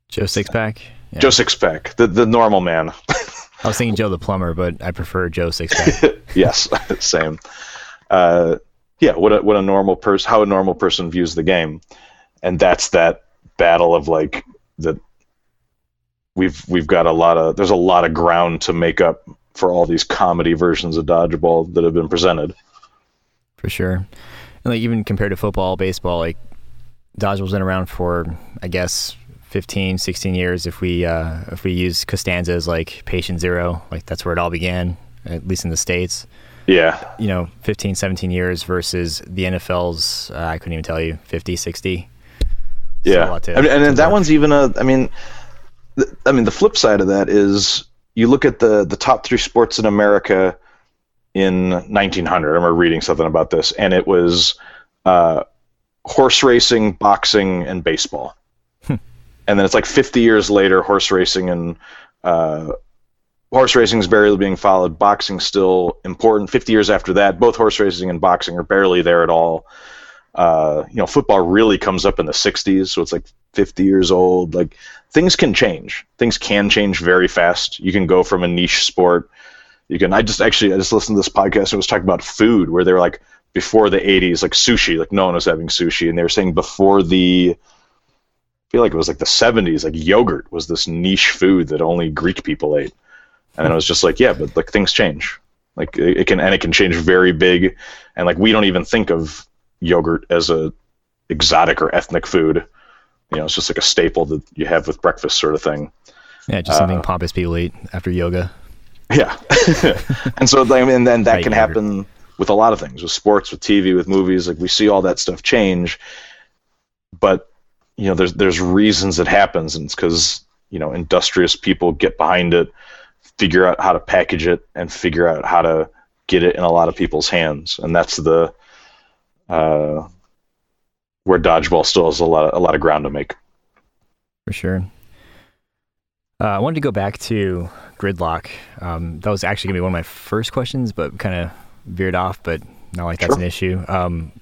joe sixpack? Yeah. joe sixpack the the normal man. I was thinking joe the plumber but i prefer joe sixpack. Yes same. Uh, yeah what a, what a normal person how a normal person views the game. And that's that battle of like that we've we've got a lot of there's a lot of ground to make up for all these comedy versions of dodgeball that have been presented. For sure, and like even compared to football, baseball, like dodgeball's been around for I guess 15, 16 years. If we uh, if we use Costanza as like patient zero, like that's where it all began, at least in the states. Yeah. You know, 15, 17 years versus the NFL's, uh, I couldn't even tell you, 50, 60 yeah, to, I mean, and, and that one's even a. I mean, I mean, the flip side of that is you look at the the top three sports in America in 1900. I remember reading something about this, and it was uh, horse racing, boxing, and baseball. Hmm. And then it's like 50 years later, horse racing and uh, horse racing is barely being followed. Boxing still important. Fifty years after that, both horse racing and boxing are barely there at all. Uh, you know, football really comes up in the '60s, so it's like 50 years old. Like things can change. Things can change very fast. You can go from a niche sport. You can. I just actually I just listened to this podcast. It was talking about food, where they were like before the 80s, like sushi, like no one was having sushi, and they were saying before the I feel like it was like the 70s, like yogurt was this niche food that only Greek people ate. And then it was just like, yeah, but like things change. Like it can and it can change very big, and like we don't even think of yogurt as a exotic or ethnic food. You know, it's just like a staple that you have with breakfast, sort of thing. Yeah, just something uh, pompous people eat after yoga. Yeah, and so I mean, then that right, can yogurt. happen with a lot of things, with sports, with TV, with movies. Like we see all that stuff change, but you know, there's there's reasons it happens, and it's because you know industrious people get behind it, figure out how to package it, and figure out how to get it in a lot of people's hands, and that's the uh, where dodgeball still has a lot of, a lot of ground to make. For sure. Uh, I wanted to go back to gridlock. Um, that was actually gonna be one of my first questions, but kind of veered off. But not like that's sure. an issue. Um,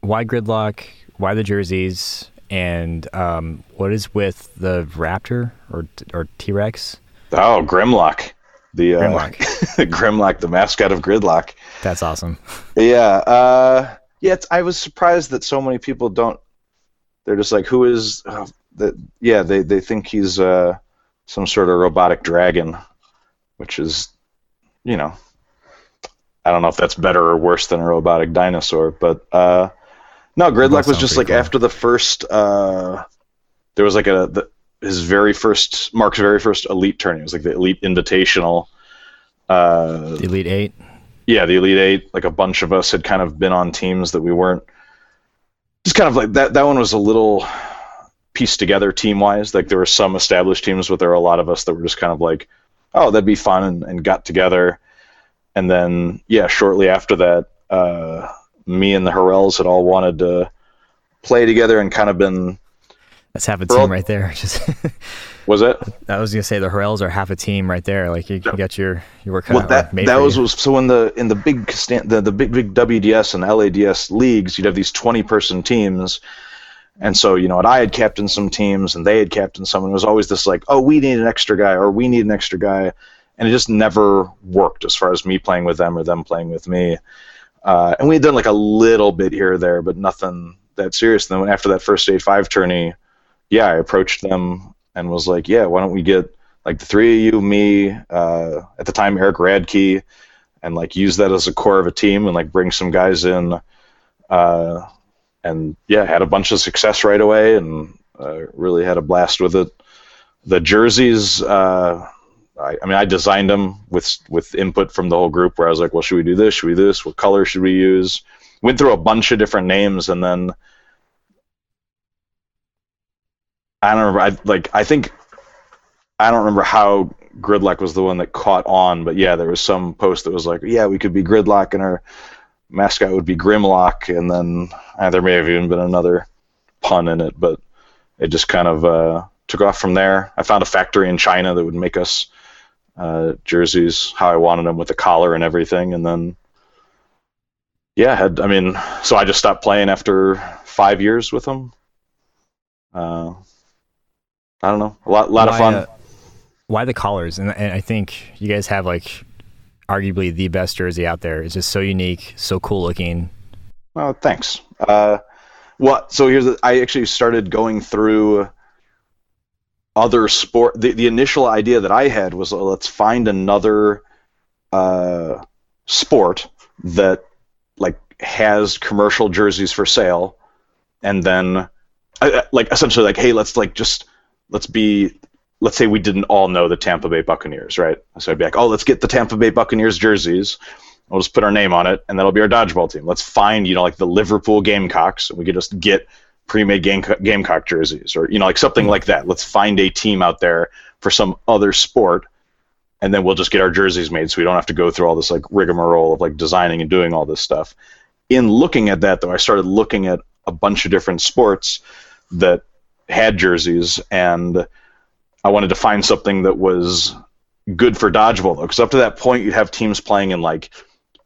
why gridlock? Why the jerseys? And um, what is with the Raptor or or T Rex? Oh, Grimlock, the uh, Grimlock. Grimlock, the mascot of Gridlock. That's awesome. Yeah, uh, yeah. I was surprised that so many people don't. They're just like, who is uh, that? Yeah, they they think he's uh, some sort of robotic dragon, which is, you know, I don't know if that's better or worse than a robotic dinosaur, but uh, no, Gridlock was just like cool. after the first. Uh, there was like a the, his very first Mark's very first elite tourney. It was like the Elite Invitational. Uh, the Elite Eight. Yeah, the Elite Eight. Like a bunch of us had kind of been on teams that we weren't. Just kind of like that. That one was a little pieced together team wise. Like there were some established teams, but there were a lot of us that were just kind of like, oh, that'd be fun, and, and got together. And then yeah, shortly after that, uh, me and the Horrells had all wanted to play together and kind of been. That's half a team right there. Just was it? I was gonna say the Horrells are half a team right there. Like you, you got your your work well, that that was, was so in the in the big the the big big WDS and LADS leagues, you'd have these twenty person teams. And so, you know, and I had captained some teams and they had captained some, and it was always this like, oh, we need an extra guy or we need an extra guy. And it just never worked as far as me playing with them or them playing with me. Uh, and we had done like a little bit here or there, but nothing that serious. And then after that first eight five tourney, yeah, I approached them and was like, yeah, why don't we get like the three of you, me, uh, at the time Eric Radke, and like use that as a core of a team and like bring some guys in. Uh, and yeah, had a bunch of success right away and uh, really had a blast with it. The jerseys, uh, I, I, mean, I designed them with with input from the whole group. Where I was like, well, should we do this? Should we do this? What color should we use? Went through a bunch of different names, and then I don't remember. I like. I think I don't remember how Gridlock was the one that caught on, but yeah, there was some post that was like, yeah, we could be Gridlock, and our mascot would be Grimlock, and then uh, there may have even been another pun in it, but it just kind of uh, took off from there. I found a factory in China that would make us uh, jerseys how I wanted them with the collar and everything, and then yeah, had I mean, so I just stopped playing after five years with them. Uh, I don't know, a lot, lot why, of fun. Uh, why the collars? And, and I think you guys have like arguably the best jersey out there. It's just so unique, so cool looking. Oh, thanks. Uh, what? So here's the, I actually started going through other sport. The, the initial idea that I had was well, let's find another uh, sport that like has commercial jerseys for sale, and then uh, like essentially like hey let's like just let's be let's say we didn't all know the Tampa Bay Buccaneers, right? So I'd be like, oh, let's get the Tampa Bay Buccaneers jerseys. We'll just put our name on it, and that'll be our dodgeball team. Let's find, you know, like the Liverpool Gamecocks, and we could just get pre-made game, Gamecock jerseys or you know like something like that. Let's find a team out there for some other sport, and then we'll just get our jerseys made, so we don't have to go through all this like rigmarole of like designing and doing all this stuff. In looking at that, though, I started looking at a bunch of different sports that had jerseys, and I wanted to find something that was good for dodgeball though, because up to that point you'd have teams playing in like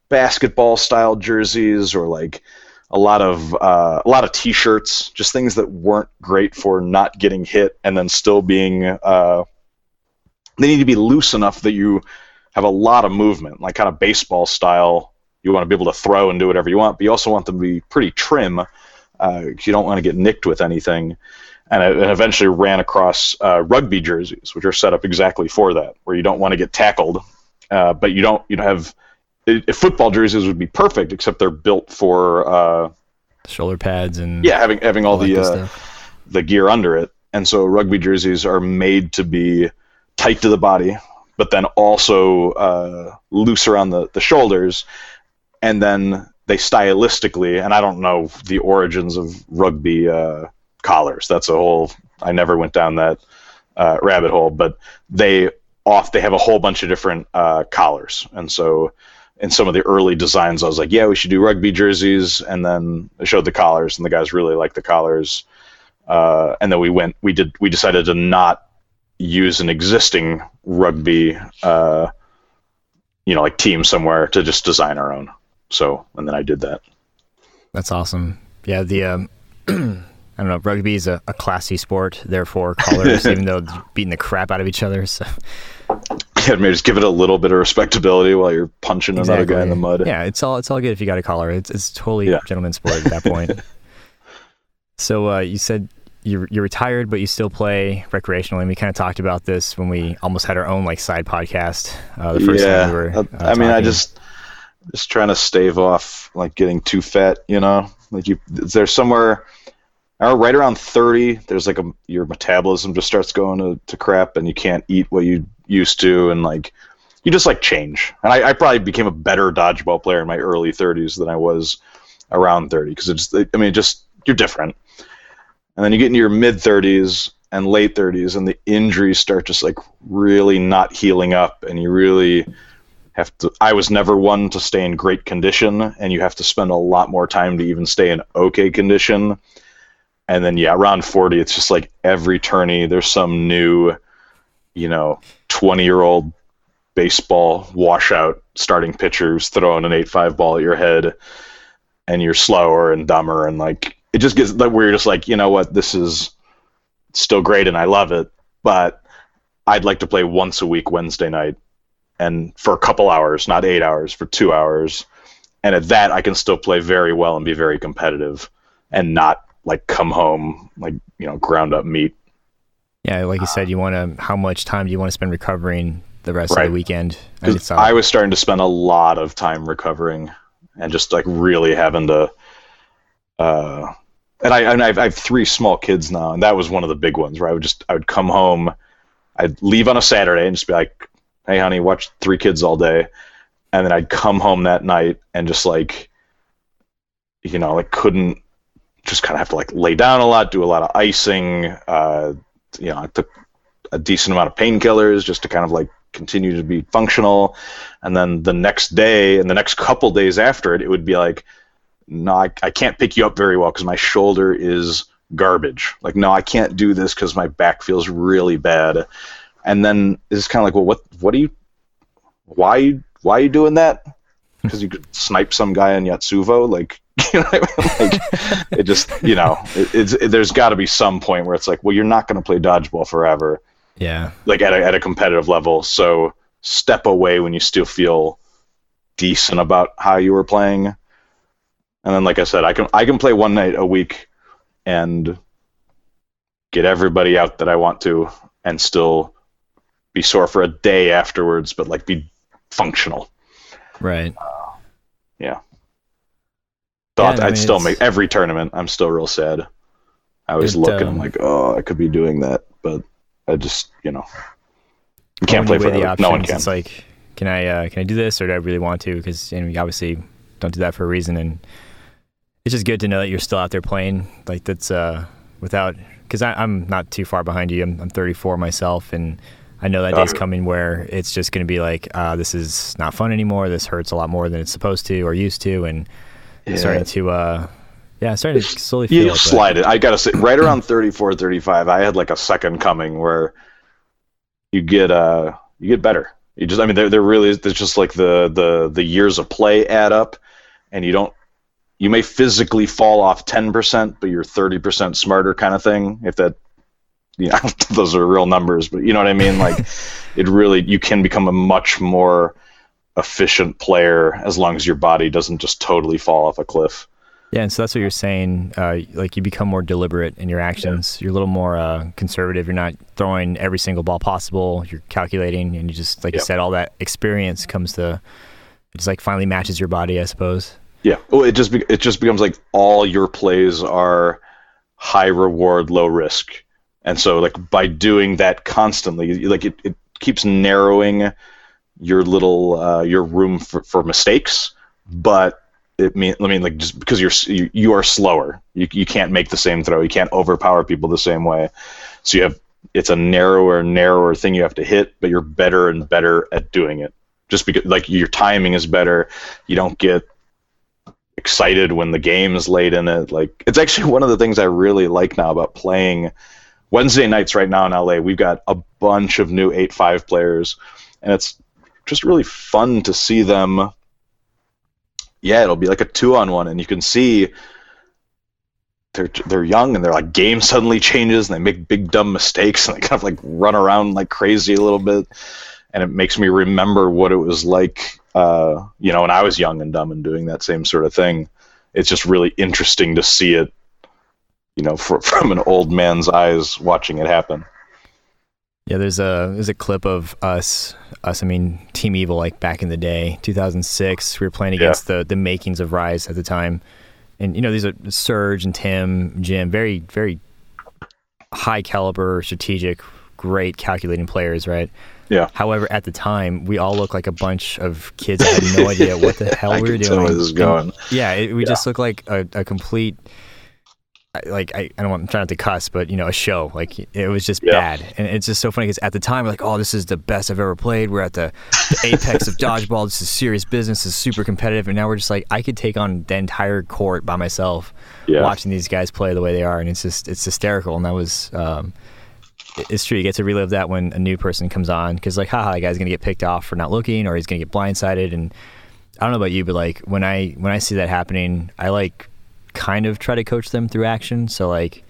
basketball style jerseys or like a lot of uh, a lot of t-shirts, just things that weren't great for not getting hit and then still being. Uh, they need to be loose enough that you have a lot of movement, like kind of baseball style. You want to be able to throw and do whatever you want, but you also want them to be pretty trim. Uh, you don't want to get nicked with anything. And I and eventually ran across uh, rugby jerseys, which are set up exactly for that, where you don't want to get tackled, uh, but you don't you don't have if football jerseys would be perfect, except they're built for uh, shoulder pads and yeah, having having all, all the uh, the gear under it, and so rugby jerseys are made to be tight to the body, but then also uh, loose around the the shoulders, and then they stylistically, and I don't know the origins of rugby uh, collars. That's a whole. I never went down that uh, rabbit hole, but they off they have a whole bunch of different uh, collars, and so in some of the early designs, I was like, yeah, we should do rugby jerseys, and then I showed the collars, and the guys really liked the collars. Uh, and then we went, we did, we decided to not use an existing rugby, uh, you know, like team somewhere to just design our own. So, and then I did that. That's awesome. Yeah, the um, I don't know, rugby is a, a classy sport, therefore colors, even though they're beating the crap out of each other. So Yeah, maybe just give it a little bit of respectability while you're punching another guy in the mud. Yeah, it's all it's all good if you got a collar. It's it's totally Yeah. gentleman's sport at that point. so uh, you said you're you're retired, but you still play recreationally. And we kind of talked about this when we almost had our own like side podcast. Uh, the first yeah, time we were. I- uh, I mean, I just just trying to stave off like getting too fat. You know, like you there's somewhere. Right around 30, there's like a your metabolism just starts going to, to crap, and you can't eat what you used to, and like you just like change. And I, I probably became a better dodgeball player in my early 30s than I was around 30 because it's I mean just you're different. And then you get into your mid 30s and late 30s, and the injuries start just like really not healing up, and you really have to. I was never one to stay in great condition, and you have to spend a lot more time to even stay in okay condition. And then yeah, around 40, it's just like every tourney there's some new, you know, 20 year old baseball washout starting pitcher who's throwing an 8-5 ball at your head and you're slower and dumber and like it just gets that you're just like you know what this is still great and I love it but I'd like to play once a week Wednesday night and for a couple hours not 8 hours for 2 hours. And at that I can still play very well and be very competitive and not like come home like you know ground up meat yeah, like you said, you want to. How much time do you want to spend recovering the rest of the weekend? Uh, I was starting to spend a lot of time recovering and just like really having to. Uh, and I and I've, I have three small kids now, and that was one of the big ones where I would just I would come home, I'd leave on a Saturday and just be like, "Hey, honey, watch three kids all day," and then I'd come home that night and just like, you know, like couldn't just kind of have to like lay down a lot, do a lot of icing. Uh, you know, I took a decent amount of painkillers just to kind of like continue to be functional. And then the next day and the next couple days after it, it would be like, no, I, I can't pick you up very well because my shoulder is garbage. Like, no, I can't do this because my back feels really bad. And then it's kind of like, well, what, what are you, why, why are you doing that? Because you could snipe some guy in Yatsuvo, like, you know, what I mean? like it just, you know, it, it's it, there's got to be some point where it's like, well, you're not going to play dodgeball forever yeah, like at a, at a competitive level. So step away when you still feel decent about how you were playing. And then, like I said, I can I can play one night a week and get everybody out that I want to, and still be sore for a day afterwards, but like be functional. right. Yeah. Yeah, Thought I I'd still it's- make every tournament. I'm still real sad. I always It, look and I'm um, like, oh, I could be doing that, but I just, you know, you can't play weigh forever. No one options, can. It's like, can I uh, can I do this or do I really want to? Because you know, we obviously don't do that for a reason, and it's just good to know that you're still out there playing. Like that's uh, without because I'm not too far behind you. I'm, I'm 34 myself, and I know that day's Uh, coming where it's just going to be like, uh, this is not fun anymore. This hurts a lot more than it's supposed to or used to, and Yeah. starting to uh, yeah, starting to slowly Yeah, feel you'll it, slide it. I gotta say, right around 34, 35, I had like a second coming where you get uh you get better. You just, I mean, they're, they're really, it's just like the, the, the years of play add up and you don't, you may physically fall off 10%, but you're 30% smarter kind of thing. If that, you know, those are real numbers, but you know what I mean? Like it really, you can become a much more efficient player as long as your body doesn't just totally fall off a cliff. Yeah, and so that's what you're saying. Uh, like you become more deliberate in your actions. Yeah. You're a little more uh, conservative. You're not throwing every single ball possible. You're calculating, and you just like you said, all that experience comes to. It's like finally matches your body, I suppose. Yeah. Well, it just be- it just becomes like all your plays are high reward, low risk, and so like by doing that constantly, like it, it keeps narrowing your little uh, your room for, for mistakes, but it mean I mean like just because you're you, you are slower, you you can't make the same throw, you can't overpower people the same way, so you have it's a narrower narrower thing you have to hit, but you're better and better at doing it. Just because like your timing is better, you don't get excited when the game is late in it. Like it's actually one of the things I really like now about playing Wednesday nights right now in LA. We've got a bunch of new eight five players, and it's just really fun to see them yeah, it'll be like a two on one, and you can see they're they're young and they're like game suddenly changes and they make big dumb mistakes and they kind of like run around like crazy a little bit, and it makes me remember what it was like, uh, you know, when I was young and dumb and doing that same sort of thing. It's just really interesting to see it, you know, for, from an old man's eyes watching it happen. Yeah, there's a there's a clip of us us I mean Team Evil like back in the day, 2006. We were playing against yeah. the the makings of Rise at the time, and you know these are Serge and Tim, Jim, very very high caliber, strategic, great calculating players, right? Yeah. However, at the time, we all looked like a bunch of kids that had no idea what the hell we were doing. Where this is going. And, yeah, it, we yeah. just looked like a, a complete like I, I don't want I'm trying not to cuss, but you know, a show. Like it was just bad, and it's just so funny because at the time, we're like, oh, this is the best I've ever played. We're at the, the apex of dodgeball. This is serious business. This is super competitive, and now we're just like, I could take on the entire court by myself, yeah. watching these guys play the way they are, and it's just it's hysterical. And that was. Um, it's true. You get to relive that when a new person comes on because, like, haha, the guy's gonna get picked off for not looking, or he's gonna get blindsided. And I don't know about you, but like when I when I see that happening, I like kind of try to coach them through action. So like,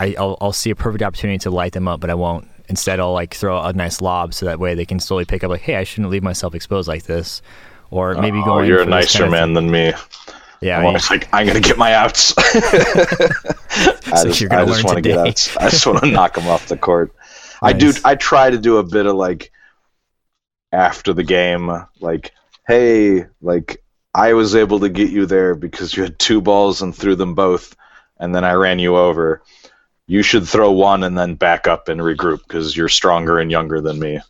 I, will I'll see a perfect opportunity to light them up, but I won't. Instead, I'll like throw a nice lob so that way they can slowly pick up. Like, hey, I shouldn't leave myself exposed like this, or maybe oh, go. You're a nicer kind of man than me. Yeah, I want like I'm gonna get my outs. I just, I just want to get outs. I just want to knock them off the court. Nice. I do. I try to do a bit of like after the game, like, hey, like I was able to get you there because you had two balls and threw them both, and then I ran you over. You should throw one and then back up and regroup because you're stronger and younger than me.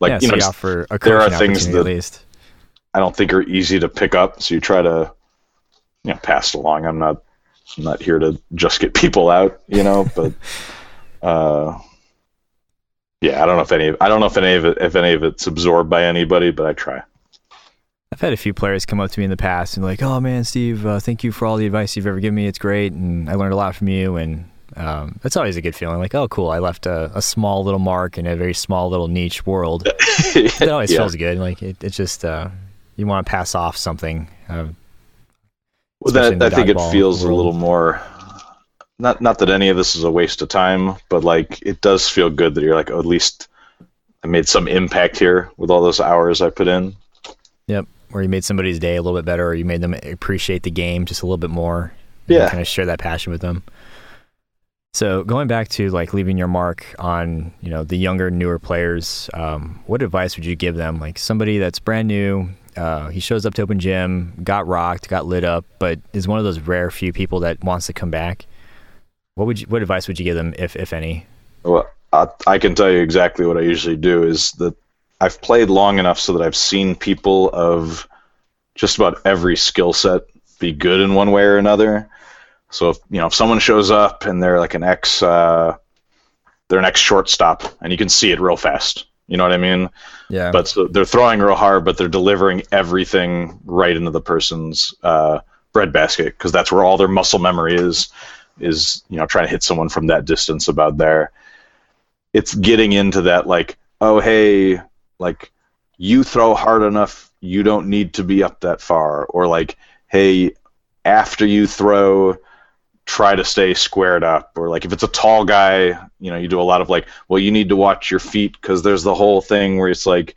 Like yeah, you so know, you there are things that at least. I don't think are easy to pick up, so you try to you know pass it along. I'm not I'm not here to just get people out, you know, but uh, yeah, I don't know if any I don't know if any of it if any of it's absorbed by anybody, but I try. I've had a few players come up to me in the past and like, "Oh man, Steve, uh, thank you for all the advice you've ever given me. It's great, and I learned a lot from you." And um, that's always a good feeling. Like, oh, cool, I left a, a, small little mark in a very small little niche world. it always yeah. feels good. Like it, it's just uh, you want to pass off something. Uh, well, that I think it feels world. a little more. Not not that any of this is a waste of time, but like it does feel good that you're like, oh, at least I made some impact here with all those hours I put in. Where you made somebody's day a little bit better, or you made them appreciate the game just a little bit more. Yeah, kind of share that passion with them. So going back to like leaving your mark on you know the younger, newer players, um, what advice would you give them? Like somebody that's brand new, uh, he shows up to open gym, got rocked, got lit up, but is one of those rare few people that wants to come back. What would you, what advice would you give them, if if any? Well, I, I can tell you exactly what I usually do. Is that I've played long enough so that I've seen people of just about every skill set be good in one way or another. So if you know if someone shows up and they're like an ex, uh, they're an ex shortstop, and you can see it real fast. You know what I mean? Yeah. But so they're throwing real hard, but they're delivering everything right into the person's uh, breadbasket because that's where all their muscle memory is. Is you know trying to hit someone from that distance about there. It's getting into that like, oh hey, like you throw hard enough, you don't need to be up that far, or like, hey, after you throw, try to stay squared up, or like if it's a tall guy, you know, you do a lot of like, well, you need to watch your feet because there's the whole thing where it's like,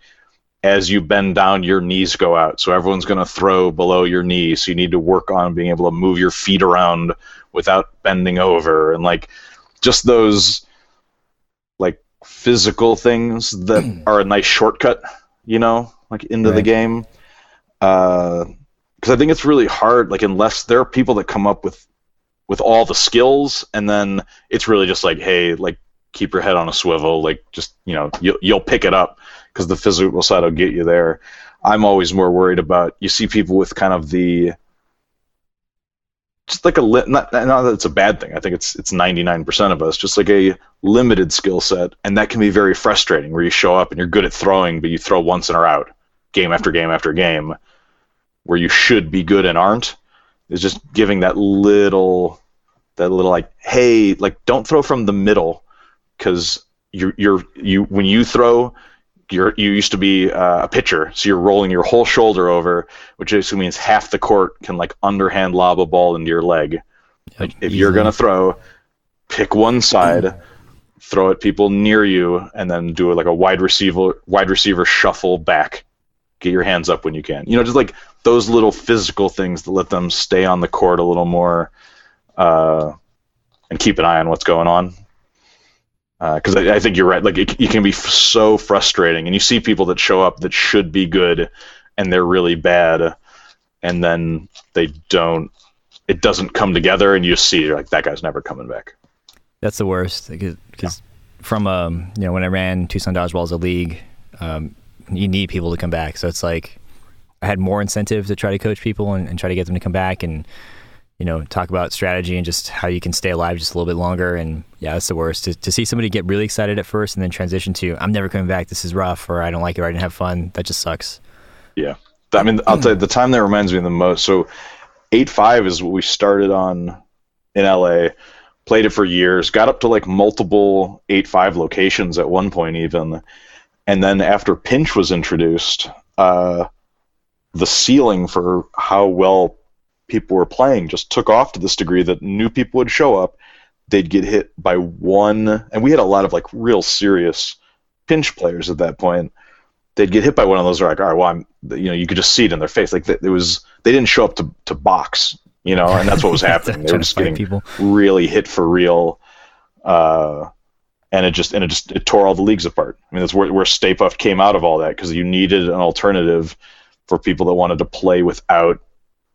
as you bend down, your knees go out, so everyone's going to throw below your knees, so you need to work on being able to move your feet around without bending over, and like just those physical things that are a nice shortcut you know, like into right. the game. Because uh, I think it's really hard, like unless there are people that come up with with all the skills, and then it's really just like, hey, like keep your head on a swivel, like just you know, you'll you'll pick it up because the physical side will get you there. I'm always more worried about you see people with kind of the just like a li- not, not that it's a bad thing. I think it's it's 99% of us, just like a limited skill set, and that can be very frustrating. Where you show up and you're good at throwing, but you throw once and are out, game after game after game, where you should be good and aren't. Is just giving that little, that little like, hey, like don't throw from the middle, because you're you're you when you throw, you're, you used to be uh, a pitcher, so you're rolling your whole shoulder over, which basically means half the court can like underhand lob a ball into your leg. Yep, like if easily. you're gonna throw, pick one side, throw at people near you, and then do like a wide receiver wide receiver shuffle back. Get your hands up when you can. You know, just like those little physical things that let them stay on the court a little more, uh, and keep an eye on what's going on because uh, I, I, think you're right. Like it, it can be so frustrating, and you see people that show up that should be good, and they're really bad, and then they don't. It doesn't come together, and you see like that guy's never coming back. That's the worst because yeah. from um you know when I ran Tucson Dodgeball as a league, um, you need people to come back. So it's like I had more incentive to try to coach people and, and try to get them to come back and you know, talk about strategy and just how you can stay alive just a little bit longer. And yeah, that's the worst. To, to see somebody get really excited at first and then transition to, I'm never coming back. This is rough, or I don't like it, or I didn't have fun. That just sucks. Yeah. I mean, I'll tell you, the time that reminds me the most. So, 8 5 is what we started on in LA, played it for years, got up to like multiple 8 5 locations at one point, even. And then after Pinch was introduced, uh, the ceiling for how well people were playing just took off to this degree that new people would show up. They'd get hit by one, and we had a lot of like real serious pinch players at that point. They'd get hit by one of those. They're like, all right, well, I'm, you know, you could just see it in their face. Like it was, they didn't show up to, to box, you know, and that's what was happening. they were just getting people. really hit for real. Uh, and it just and it just it tore all the leagues apart. I mean, that's where where Stay Puft came out of all that because you needed an alternative for people that wanted to play without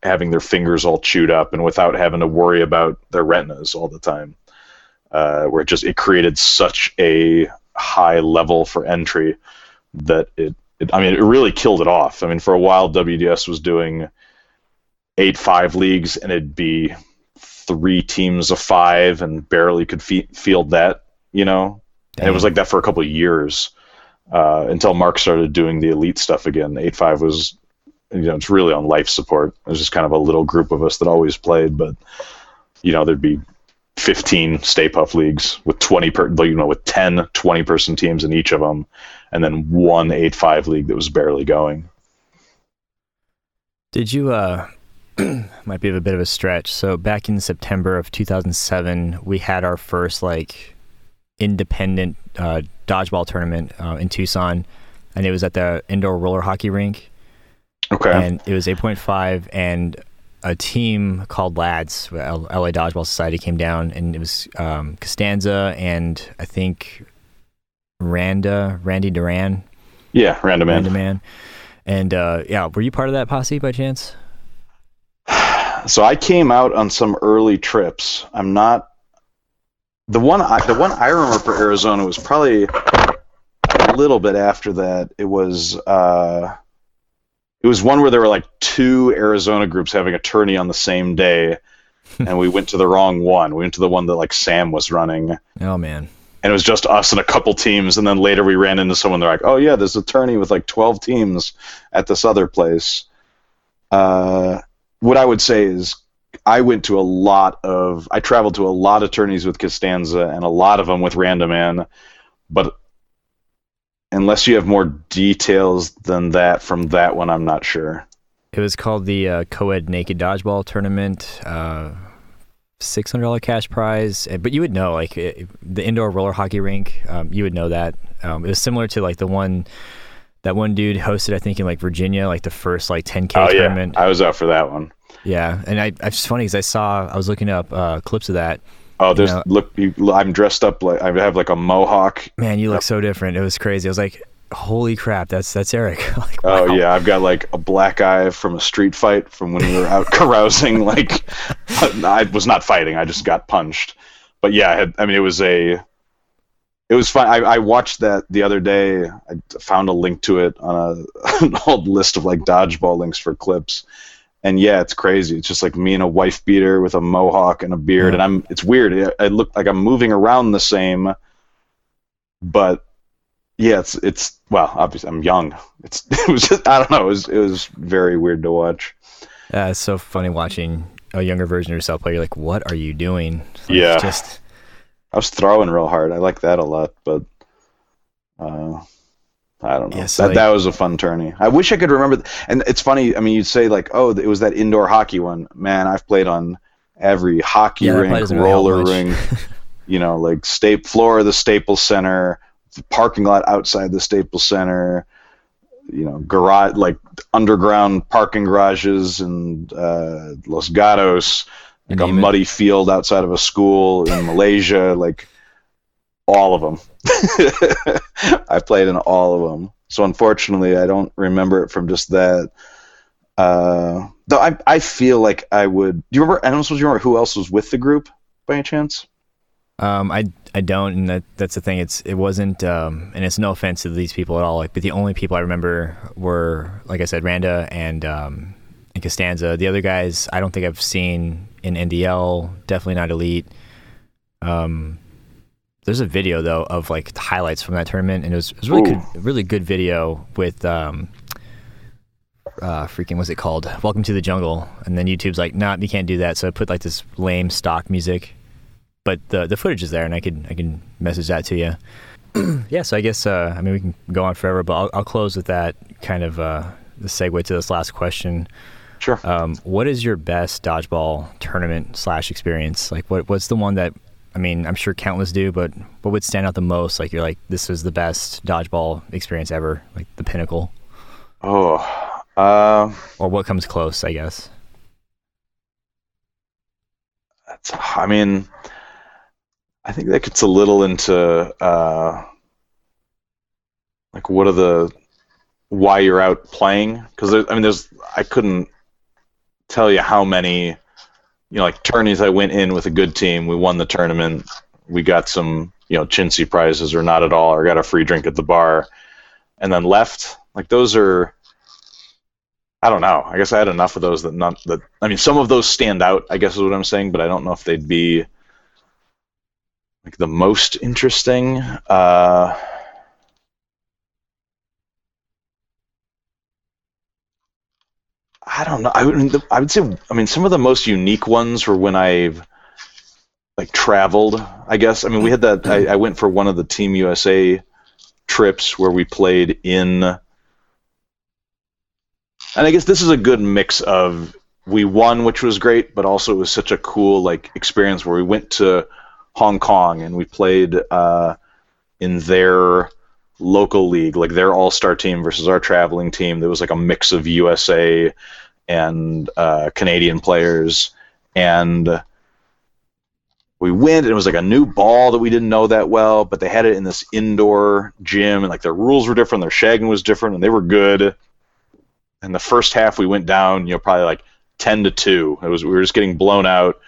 having their fingers all chewed up and without having to worry about their retinas all the time. Uh, where it just it created such a high level for entry that it, it, I mean it really killed it off. I mean for a while WDS was doing eight five leagues and it'd be three teams of five and barely could fe- field that, you know. Damn. And it was like that for a couple of years uh, until Mark started doing the elite stuff again. Eight five was you know, it's really on life support. There's just kind of a little group of us that always played, but you know, there'd be 15 Stay Puft leagues with 20 per, you know, with 10, 20 person teams in each of them, and then one 8-5 league that was barely going. Did you, uh, might be a bit of a stretch. So back in September of 2007, we had our first like independent uh, dodgeball tournament uh, in Tucson, and it was at the indoor roller hockey rink. Okay. And it was 8.5, and a team called Lads, LA Dodgeball Society, came down, and it was um, Costanza and I think Randa, Randy Duran. Yeah, Randa Man. Randa Man. And uh, yeah, were you part of that posse by chance? So I came out on some early trips. I'm not the one. I, the one I remember for Arizona was probably a little bit after that. It was. Uh, it was one where there were like two Arizona groups having a tourney on the same day, and we went to the wrong one. We went to the one that like Sam was running. Oh man. And it was just us and a couple teams, and then later we ran into someone. They're like, "Oh yeah, there's a tourney with like 12 teams at this other place." Uh, what I would say is, I went to a lot of, I traveled to a lot of tourneys with Costanza, and a lot of them with Random Man, but unless you have more details than that from that one, I'm not sure. It was called the uh, Co-ed Naked Dodgeball Tournament. Uh, Six hundred dollar cash prize, but you would know like it, the indoor roller hockey rink. Um, you would know that um, it was similar to like the one that one dude hosted. I think in like Virginia, like the first like 10k oh, tournament. Yeah. I was out for that one. Yeah, and I, it's funny because I saw I was looking up uh, clips of that. Oh, there's you know, look. You, I'm dressed up like I have like a mohawk. Man, you look so different. It was crazy. I was like, holy crap, that's that's Erik. like, oh, wow. Oh yeah, I've got like a black eye from a street fight from when we were out carousing. Like I was not fighting, I just got punched. But yeah, I, had, I mean it was a it was fun. I, I, watched that the other day. I found a link to it on a, an old list of like dodgeball links for clips. And yeah, it's crazy. It's just like me and a wife beater with a mohawk and a beard, yeah. and I'm. It's weird. I look like I'm moving around the same, but yeah, it's it's well, obviously I'm young. It's it was just, I don't know. It was it was very weird to watch. Yeah, it's so funny watching a younger version of yourself play. You're like, what are you doing? Like, yeah, just I was throwing real hard. I like that a lot, but uh, I don't know. Yeah, so that like, that was a fun tourney. I wish I could remember. Th- and it's funny. I mean, you'd say like, oh, it was that indoor hockey one. Man, I've played on every hockey yeah, rink, roller rink. you know, like state floor of the Staples Center the parking lot outside the Staples Center, you know, garage like underground parking garages and uh, Los Gatos, like a muddy it. field outside of a school in Malaysia, like all of them. I played in all of them. So unfortunately, I don't remember it from just that. Uh, though I, I feel like I would. Do you remember? I don't suppose you remember who else was with the group by any chance? Um, I I don't, and that that's the thing. It's it wasn't, um, and it's no offense to these people at all. Like, but the only people I remember were, like I said, Randa and um, and Costanza. The other guys, I don't think I've seen in NDL. Definitely not elite. Um, there's a video though of like the highlights from that tournament, and it was, it was really Ooh. good, really good video with um, uh, freaking what's it called? Welcome to the Jungle. And then YouTube's like, nah, you can't do that. So I put like this lame stock music but the the footage is there, and I can I can message that to you. yeah, so I guess uh, I mean we can go on forever, but I'll, I'll close with that kind of uh, the segue to this last question. Sure. Um, what is your best dodgeball tournament slash experience? Like, what what's the one that I mean, I'm sure countless do, but what would stand out the most? Like, you're like, this was the best dodgeball experience ever, like the pinnacle. Oh, uh, or what comes close, I guess. That's, I mean, I think that gets a little into uh, like what are the why you're out playing because I mean there's I couldn't tell you how many you know like tourneys I went in with a good team we won the tournament. We got some you know chintzy prizes or not at all or got a free drink at the bar. And then left. Like those are I don't know. I guess I had enough of those that not that I mean some of those stand out I guess is what I'm saying but I don't know if they'd be like the most interesting. Uh, I don't know. I would, I would say, I mean, some of the most unique ones were when I've like traveled. I guess. I mean, we had that. I, I went for one of the Team USA trips where we played in, and I guess this is a good mix of we won, which was great, but also it was such a cool like experience where we went to Hong Kong, and we played uh, in their local league, like their all star team versus our traveling team. There was like a mix of USA and uh, Canadian players, and we went. And it was like a new ball that we didn't know that well, but they had it in this indoor gym, and like their rules were different, their shagging was different, and they were good. And the first half, we went down, you know, probably like ten to two. It was we were just getting blown out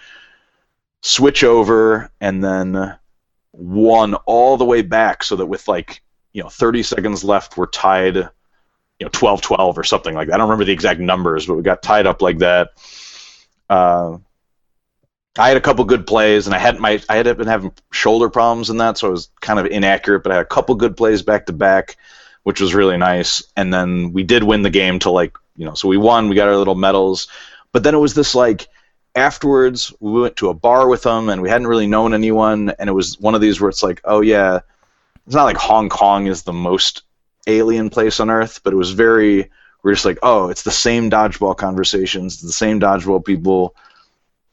switch over, and then won all the way back so that with like you know 30 seconds left we're tied you know 12 12 or something like that. I don't remember the exact numbers but we got tied up like that. Uh, i had a couple good plays and i had my i had been having shoulder problems in that so i was kind of inaccurate but i had a couple good plays back to back which was really nice. And then we did win the game to like you know so we won we got our little medals. But then it was this like afterwards we went to a bar with them and we hadn't really known anyone. And it was one of these where it's like oh yeah it's not like hong kong is the most alien place on Earth, but it was very. We're just like, oh, it's the same dodgeball conversations, the same dodgeball people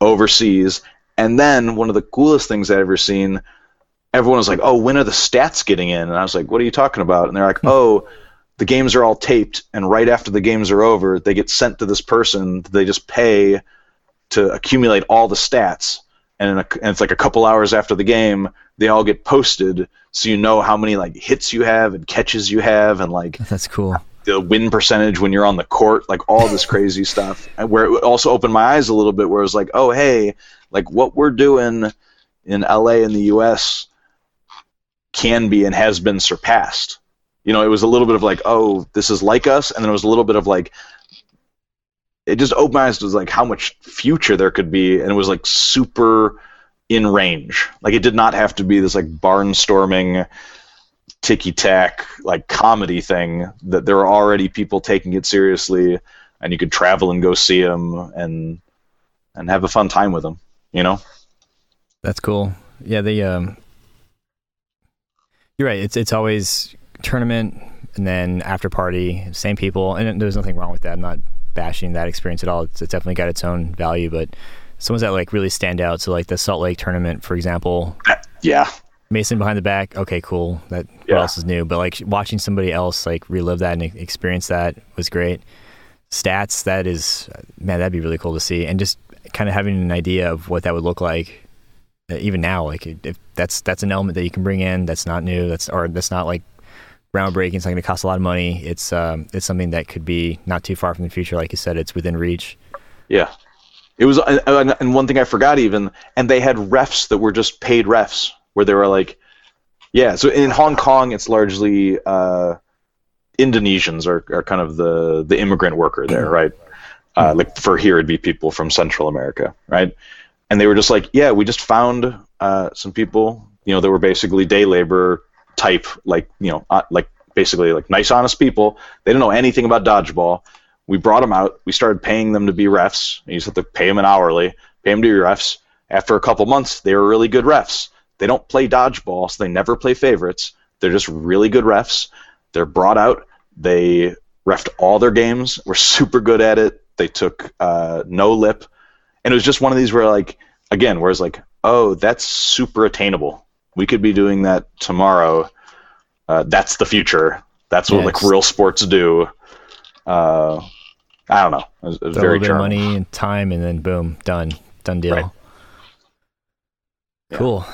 overseas. And then one of the coolest things I've ever seen, everyone was like, oh, when are the stats getting in? And I was like, what are you talking about? And they're like, oh, the games are all taped, and right after the games are over, they get sent to this person. They just pay to accumulate all the stats, and, a, and, it's like a couple hours after the game, they all get posted, so you know how many like hits you have and catches you have, and like that's cool. The win percentage when you're on the court, like all this crazy stuff. Where it also opened my eyes a little bit, where it was like, oh hey, like what we're doing in LA in the U.S. can be and has been surpassed you know, it was a little bit of like, oh, this is like us, and then it was a little bit of like, it just opened my eyes to like how much future there could be, and it was like super in range. Like it did not have to be this like barnstorming, ticky tack like comedy thing. That there were already people taking it seriously, and you could travel and go see them and and have a fun time with them. You know. That's cool. Yeah, the um, you're right. It's it's always tournament and then after party, same people, and there's nothing wrong with that. I'm not bashing that experience at all. It's, it's definitely got its own value, but some ones that like really stand out. So like the Salt Lake tournament, for example. Yeah. Mason behind the back. Okay, cool. That yeah. what else is new? But like watching somebody else like relive that and experience that was great. Stats, that is, man, that'd be really cool to see, and just kind of having an idea of what that would look like uh, even now like if that's that's an element that you can bring in that's not new that's or that's not like groundbreaking. It's not going to cost a lot of money. It's um, it's something that could be not too far from the future. Like you said, it's within reach. Yeah, it was. And one thing I forgot even, and they had refs that were just paid refs, where they were like, yeah. So in Hong Kong, it's largely uh, Indonesians are, are kind of the the immigrant worker there, right? Uh, like for here, it'd be people from Central America, right? And they were just like, yeah, we just found uh, some people, you know, that were basically day labor type, like you know, uh, like basically like nice, honest people. They didn't know anything about dodgeball. We brought them out. We started paying them to be refs. You just have to pay them an hourly, pay them to be refs. After a couple months, they were really good refs. They don't play dodgeball, so they never play favorites. They're just really good refs. They're brought out. They refed all their games. Were super good at it. They took uh, no lip, and it was just one of these where like again, where it's like, oh, that's super attainable we could be doing that tomorrow. Uh, that's the future. That's what yeah, like real sports do. Uh, I don't know. It was, it was very of money and time, and then boom, done, done deal. Right. Cool.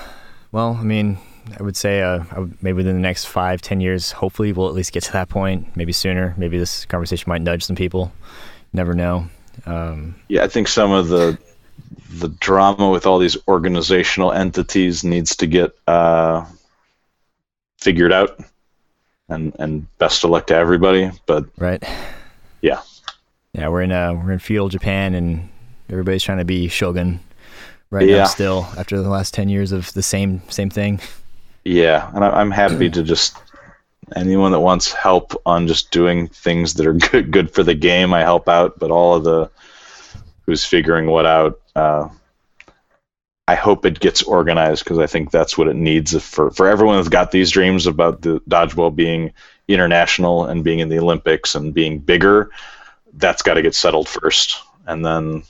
Well, I mean, I would say uh, maybe within the next five, ten years, hopefully we'll at least get to that point. Maybe sooner. Maybe this conversation might nudge some people. Never know. Um, yeah, I think some of the the drama with all these organizational entities needs to get uh, figured out. And and best of luck to everybody. But right, yeah, yeah, we're in uh, we're in feudal Japan, and everybody's trying to be shogun right yeah. now. Still, after the last ten years of the same same thing. Yeah, and I'm happy to just anyone that wants help on just doing things that are good good for the game, I help out. But all of the who's figuring what out uh, I hope it gets organized because I think that's what it needs for for everyone that's got these dreams about the dodgeball being international and being in the Olympics and being bigger. That's got to get settled first, and then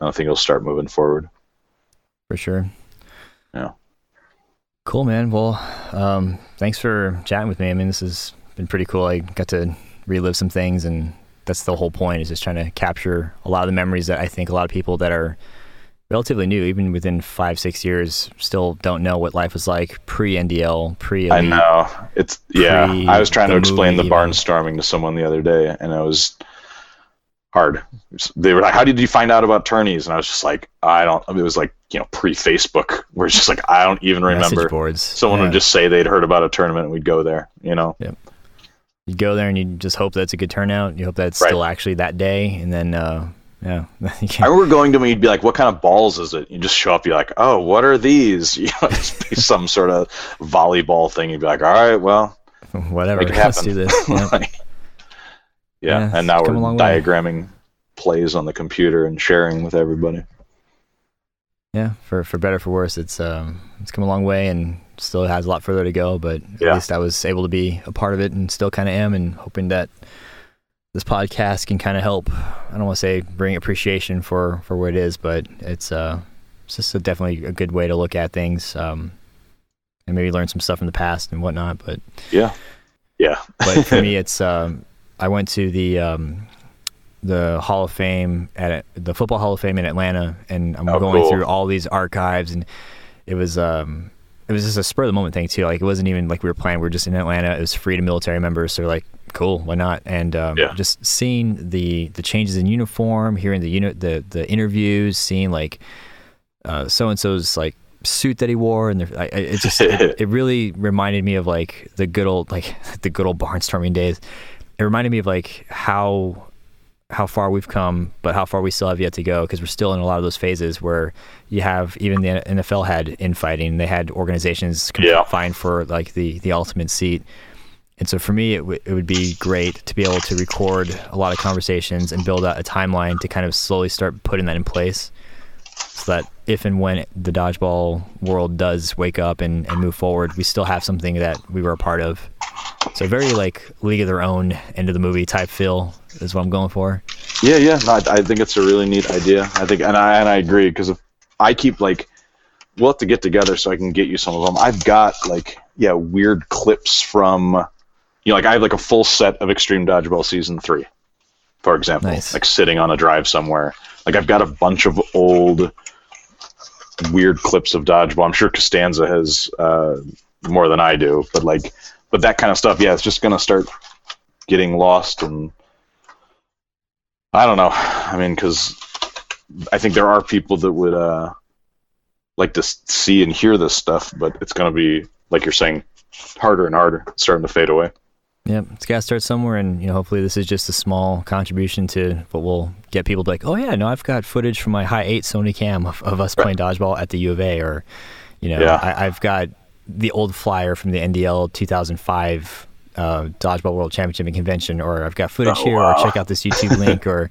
I think it'll start moving forward. For sure. Yeah. Cool, man. Well, um, thanks for chatting with me. I mean, this has been pretty cool. I got to relive some things, and that's the whole point is just trying to capture a lot of the memories that I think a lot of people that are relatively new, even within five, six years, still don't know what life was like pre NDL, pre. I know it's yeah. I was trying to explain the barnstorming to someone the other day, and it was hard. They were like, "How did you find out about tourneys?" And I was just like, "I don't." It was like you know pre Facebook, where it's just like I don't even remember. Boards. Someone yeah. would just say they'd heard about a tournament, and we'd go there. You know. Yep. You go there and you just hope that's a good turnout. You hope that's right. still actually that day, and then uh, yeah. I remember going to him, you'd be like, "What kind of balls is it?" You just show up, you're like, "Oh, what are these?" You know, some sort of volleyball thing. You'd be like, "All right, well, whatever, let's do this." Yeah. yeah. yeah, and now we're diagramming way. plays on the computer and sharing with everybody. yeah, for for better for worse, it's um, it's come a long way and still has a lot further to go. But Yeah. at least I was able to be a part of it and still kind of am, and hoping that this podcast can kind of help. I don't want to say bring appreciation for for what it is, but it's uh, it's just a, definitely a good way to look at things. Um, and maybe learn some stuff from the past and whatnot. But Yeah. Yeah. but for me, it's um, I went to the um, the Hall of Fame at the Football Hall of Fame in Atlanta, and I'm Oh, going cool. through all these archives, and it was um, it was just a spur of the moment thing too. Like it wasn't even like we were planning. We were just in Atlanta. It was free to military members, so we're like, cool, why not? And um, Yeah. just seeing the the changes in uniform, hearing the unit the the interviews, seeing like so and so's like suit that he wore, and the, I, I- it just it, it really reminded me of like the good old like the good old barnstorming days. It reminded me of like how how far we've come, but how far we still have yet to go because we're still in a lot of those phases where you have even the NFL had infighting. They had organizations Yeah. for like the the ultimate seat. And so for me, it, w- it would be great to be able to record a lot of conversations and build out a timeline to kind of slowly start putting that in place so that if and when the dodgeball world does wake up and, and move forward, we still have something that we were a part of. So very like League of Their Own end of the movie type feel is what I'm going for. Yeah, yeah. No, I, I think it's a really neat idea. I think, and I and I agree because if I keep like, we'll have to get together so I can get you some of them. I've got like, yeah, weird clips from, you know, like I have like a full set of Extreme Dodgeball season three, for example, Nice. like sitting on a drive somewhere. Like I've got a bunch of old, weird clips of dodgeball. I'm sure Costanza has uh, more than I do, but like, but that kind of stuff, yeah, it's just gonna start getting lost and I don't know. I mean, because I think there are people that would uh, like to see and hear this stuff, but it's to be, like you're saying, harder and harder. Starting to fade away. Yep, it's got to start somewhere, and you know, hopefully, this is just a small contribution to what will get people to be like, oh yeah, no, I've got footage from my high eight Sony cam of, of us playing dodgeball at the U of A, or you know, Yeah. I, I've got the old flyer from the NDL 2005 uh, dodgeball world championship and convention, or I've got footage Oh, here, wow. or check out this YouTube link, or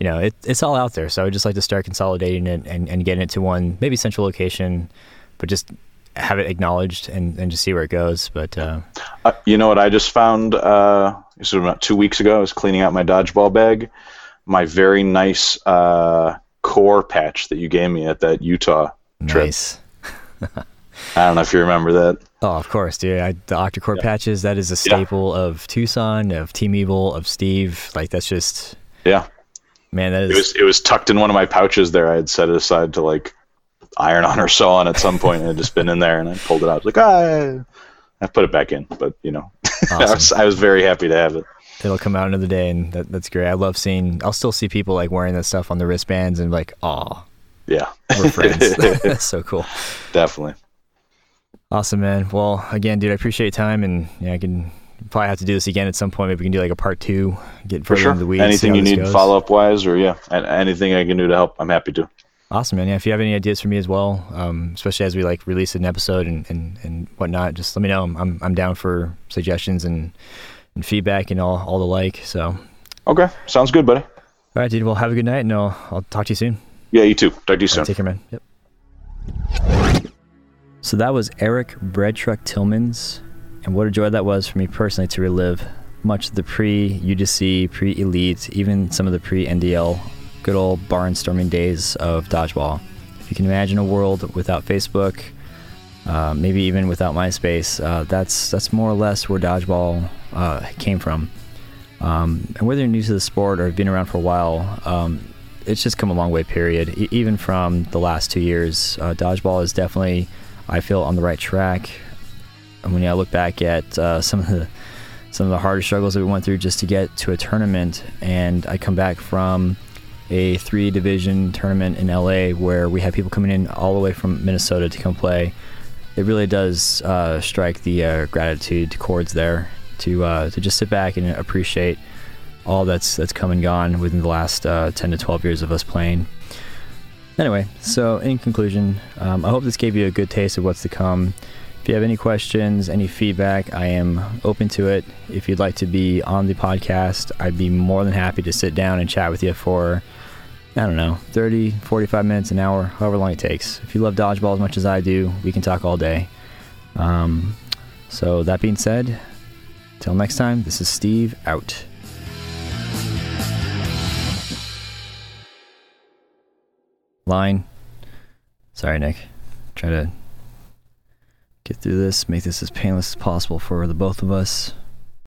you know, it, it's all out there. So I would just like to start consolidating it and, and getting it to one maybe central location, but just have it acknowledged and, and just see where it goes. But uh, Uh, you know what I just found? Uh, this was about two weeks ago. I was cleaning out my dodgeball bag. My very nice uh, core patch that you gave me at that Utah trip. nice. I don't know if you remember that. Oh, of course, dude. I, the Octocore patches, that is a staple of Tucson, of Team Evil, of Steve. Like, that's just, Yeah, man, that it is. was it was tucked in one of my pouches there. I had set it aside to like iron on or sew on at some point, and it just been in there, and I pulled it out. I was like, ah, I put it back in, but you know, I, was. I was very happy to have it. It'll come out another day, and that, that's great. I love seeing, I'll still see people like wearing that stuff on the wristbands and like, oh, Yeah, we're friends. that's so cool. definitely. Awesome, man. Well, again, dude, I appreciate your time, and yeah, I can probably have to do this again at some point. Maybe we can do like a part two, get For further sure. into the weeds. Anything you need follow up wise, or yeah, anything I can do to help, I'm happy to. Awesome, man. Yeah, if you have any ideas for me as well, um, especially as we like release an episode and, and, and whatnot, just let me know. I'm, I'm I'm down for suggestions and, and feedback and all all the like. So, Okay, sounds good, buddy. All right, dude. Well, have a good night, and I'll I'll talk to you soon. Yeah, you too. Talk to you soon. Take care, man. Yep. So that was Erik Breadtruck Tillmans, and what a joy that was for me personally to relive much of the pre UDC, pre Elite, even some of the pre NDL, good old barnstorming days of dodgeball. If you can imagine a world without Facebook, uh, maybe even without MySpace, uh, that's that's more or less where dodgeball uh, came from. Um, and whether you're new to the sport or have been around for a while, um, it's just come a long way. Period. E- even from the last two years, uh, dodgeball is definitely, I feel, on the right track. And when I look back at uh, some of the some of the harder struggles that we went through just to get to a tournament, and I come back from a three division tournament in LA where we had people coming in all the way from Minnesota to come play. It really does uh, strike the uh, gratitude chords there to uh, to just sit back and appreciate all that's that's come and gone within the last uh, 10 to 12 years of us playing. Anyway, so in conclusion, um, I hope this gave you a good taste of what's to come. If you have any questions, any feedback, I am open to it. If you'd like to be on the podcast, I'd be more than happy to sit down and chat with you for I don't know, 30, 45 minutes, an hour, however long it takes. If you love dodgeball as much as I do, we can talk all day. Um, so, that being said, till next time, this is Steve out. Line. Sorry, Nick. Try to get through this, make this as painless as possible for the both of us.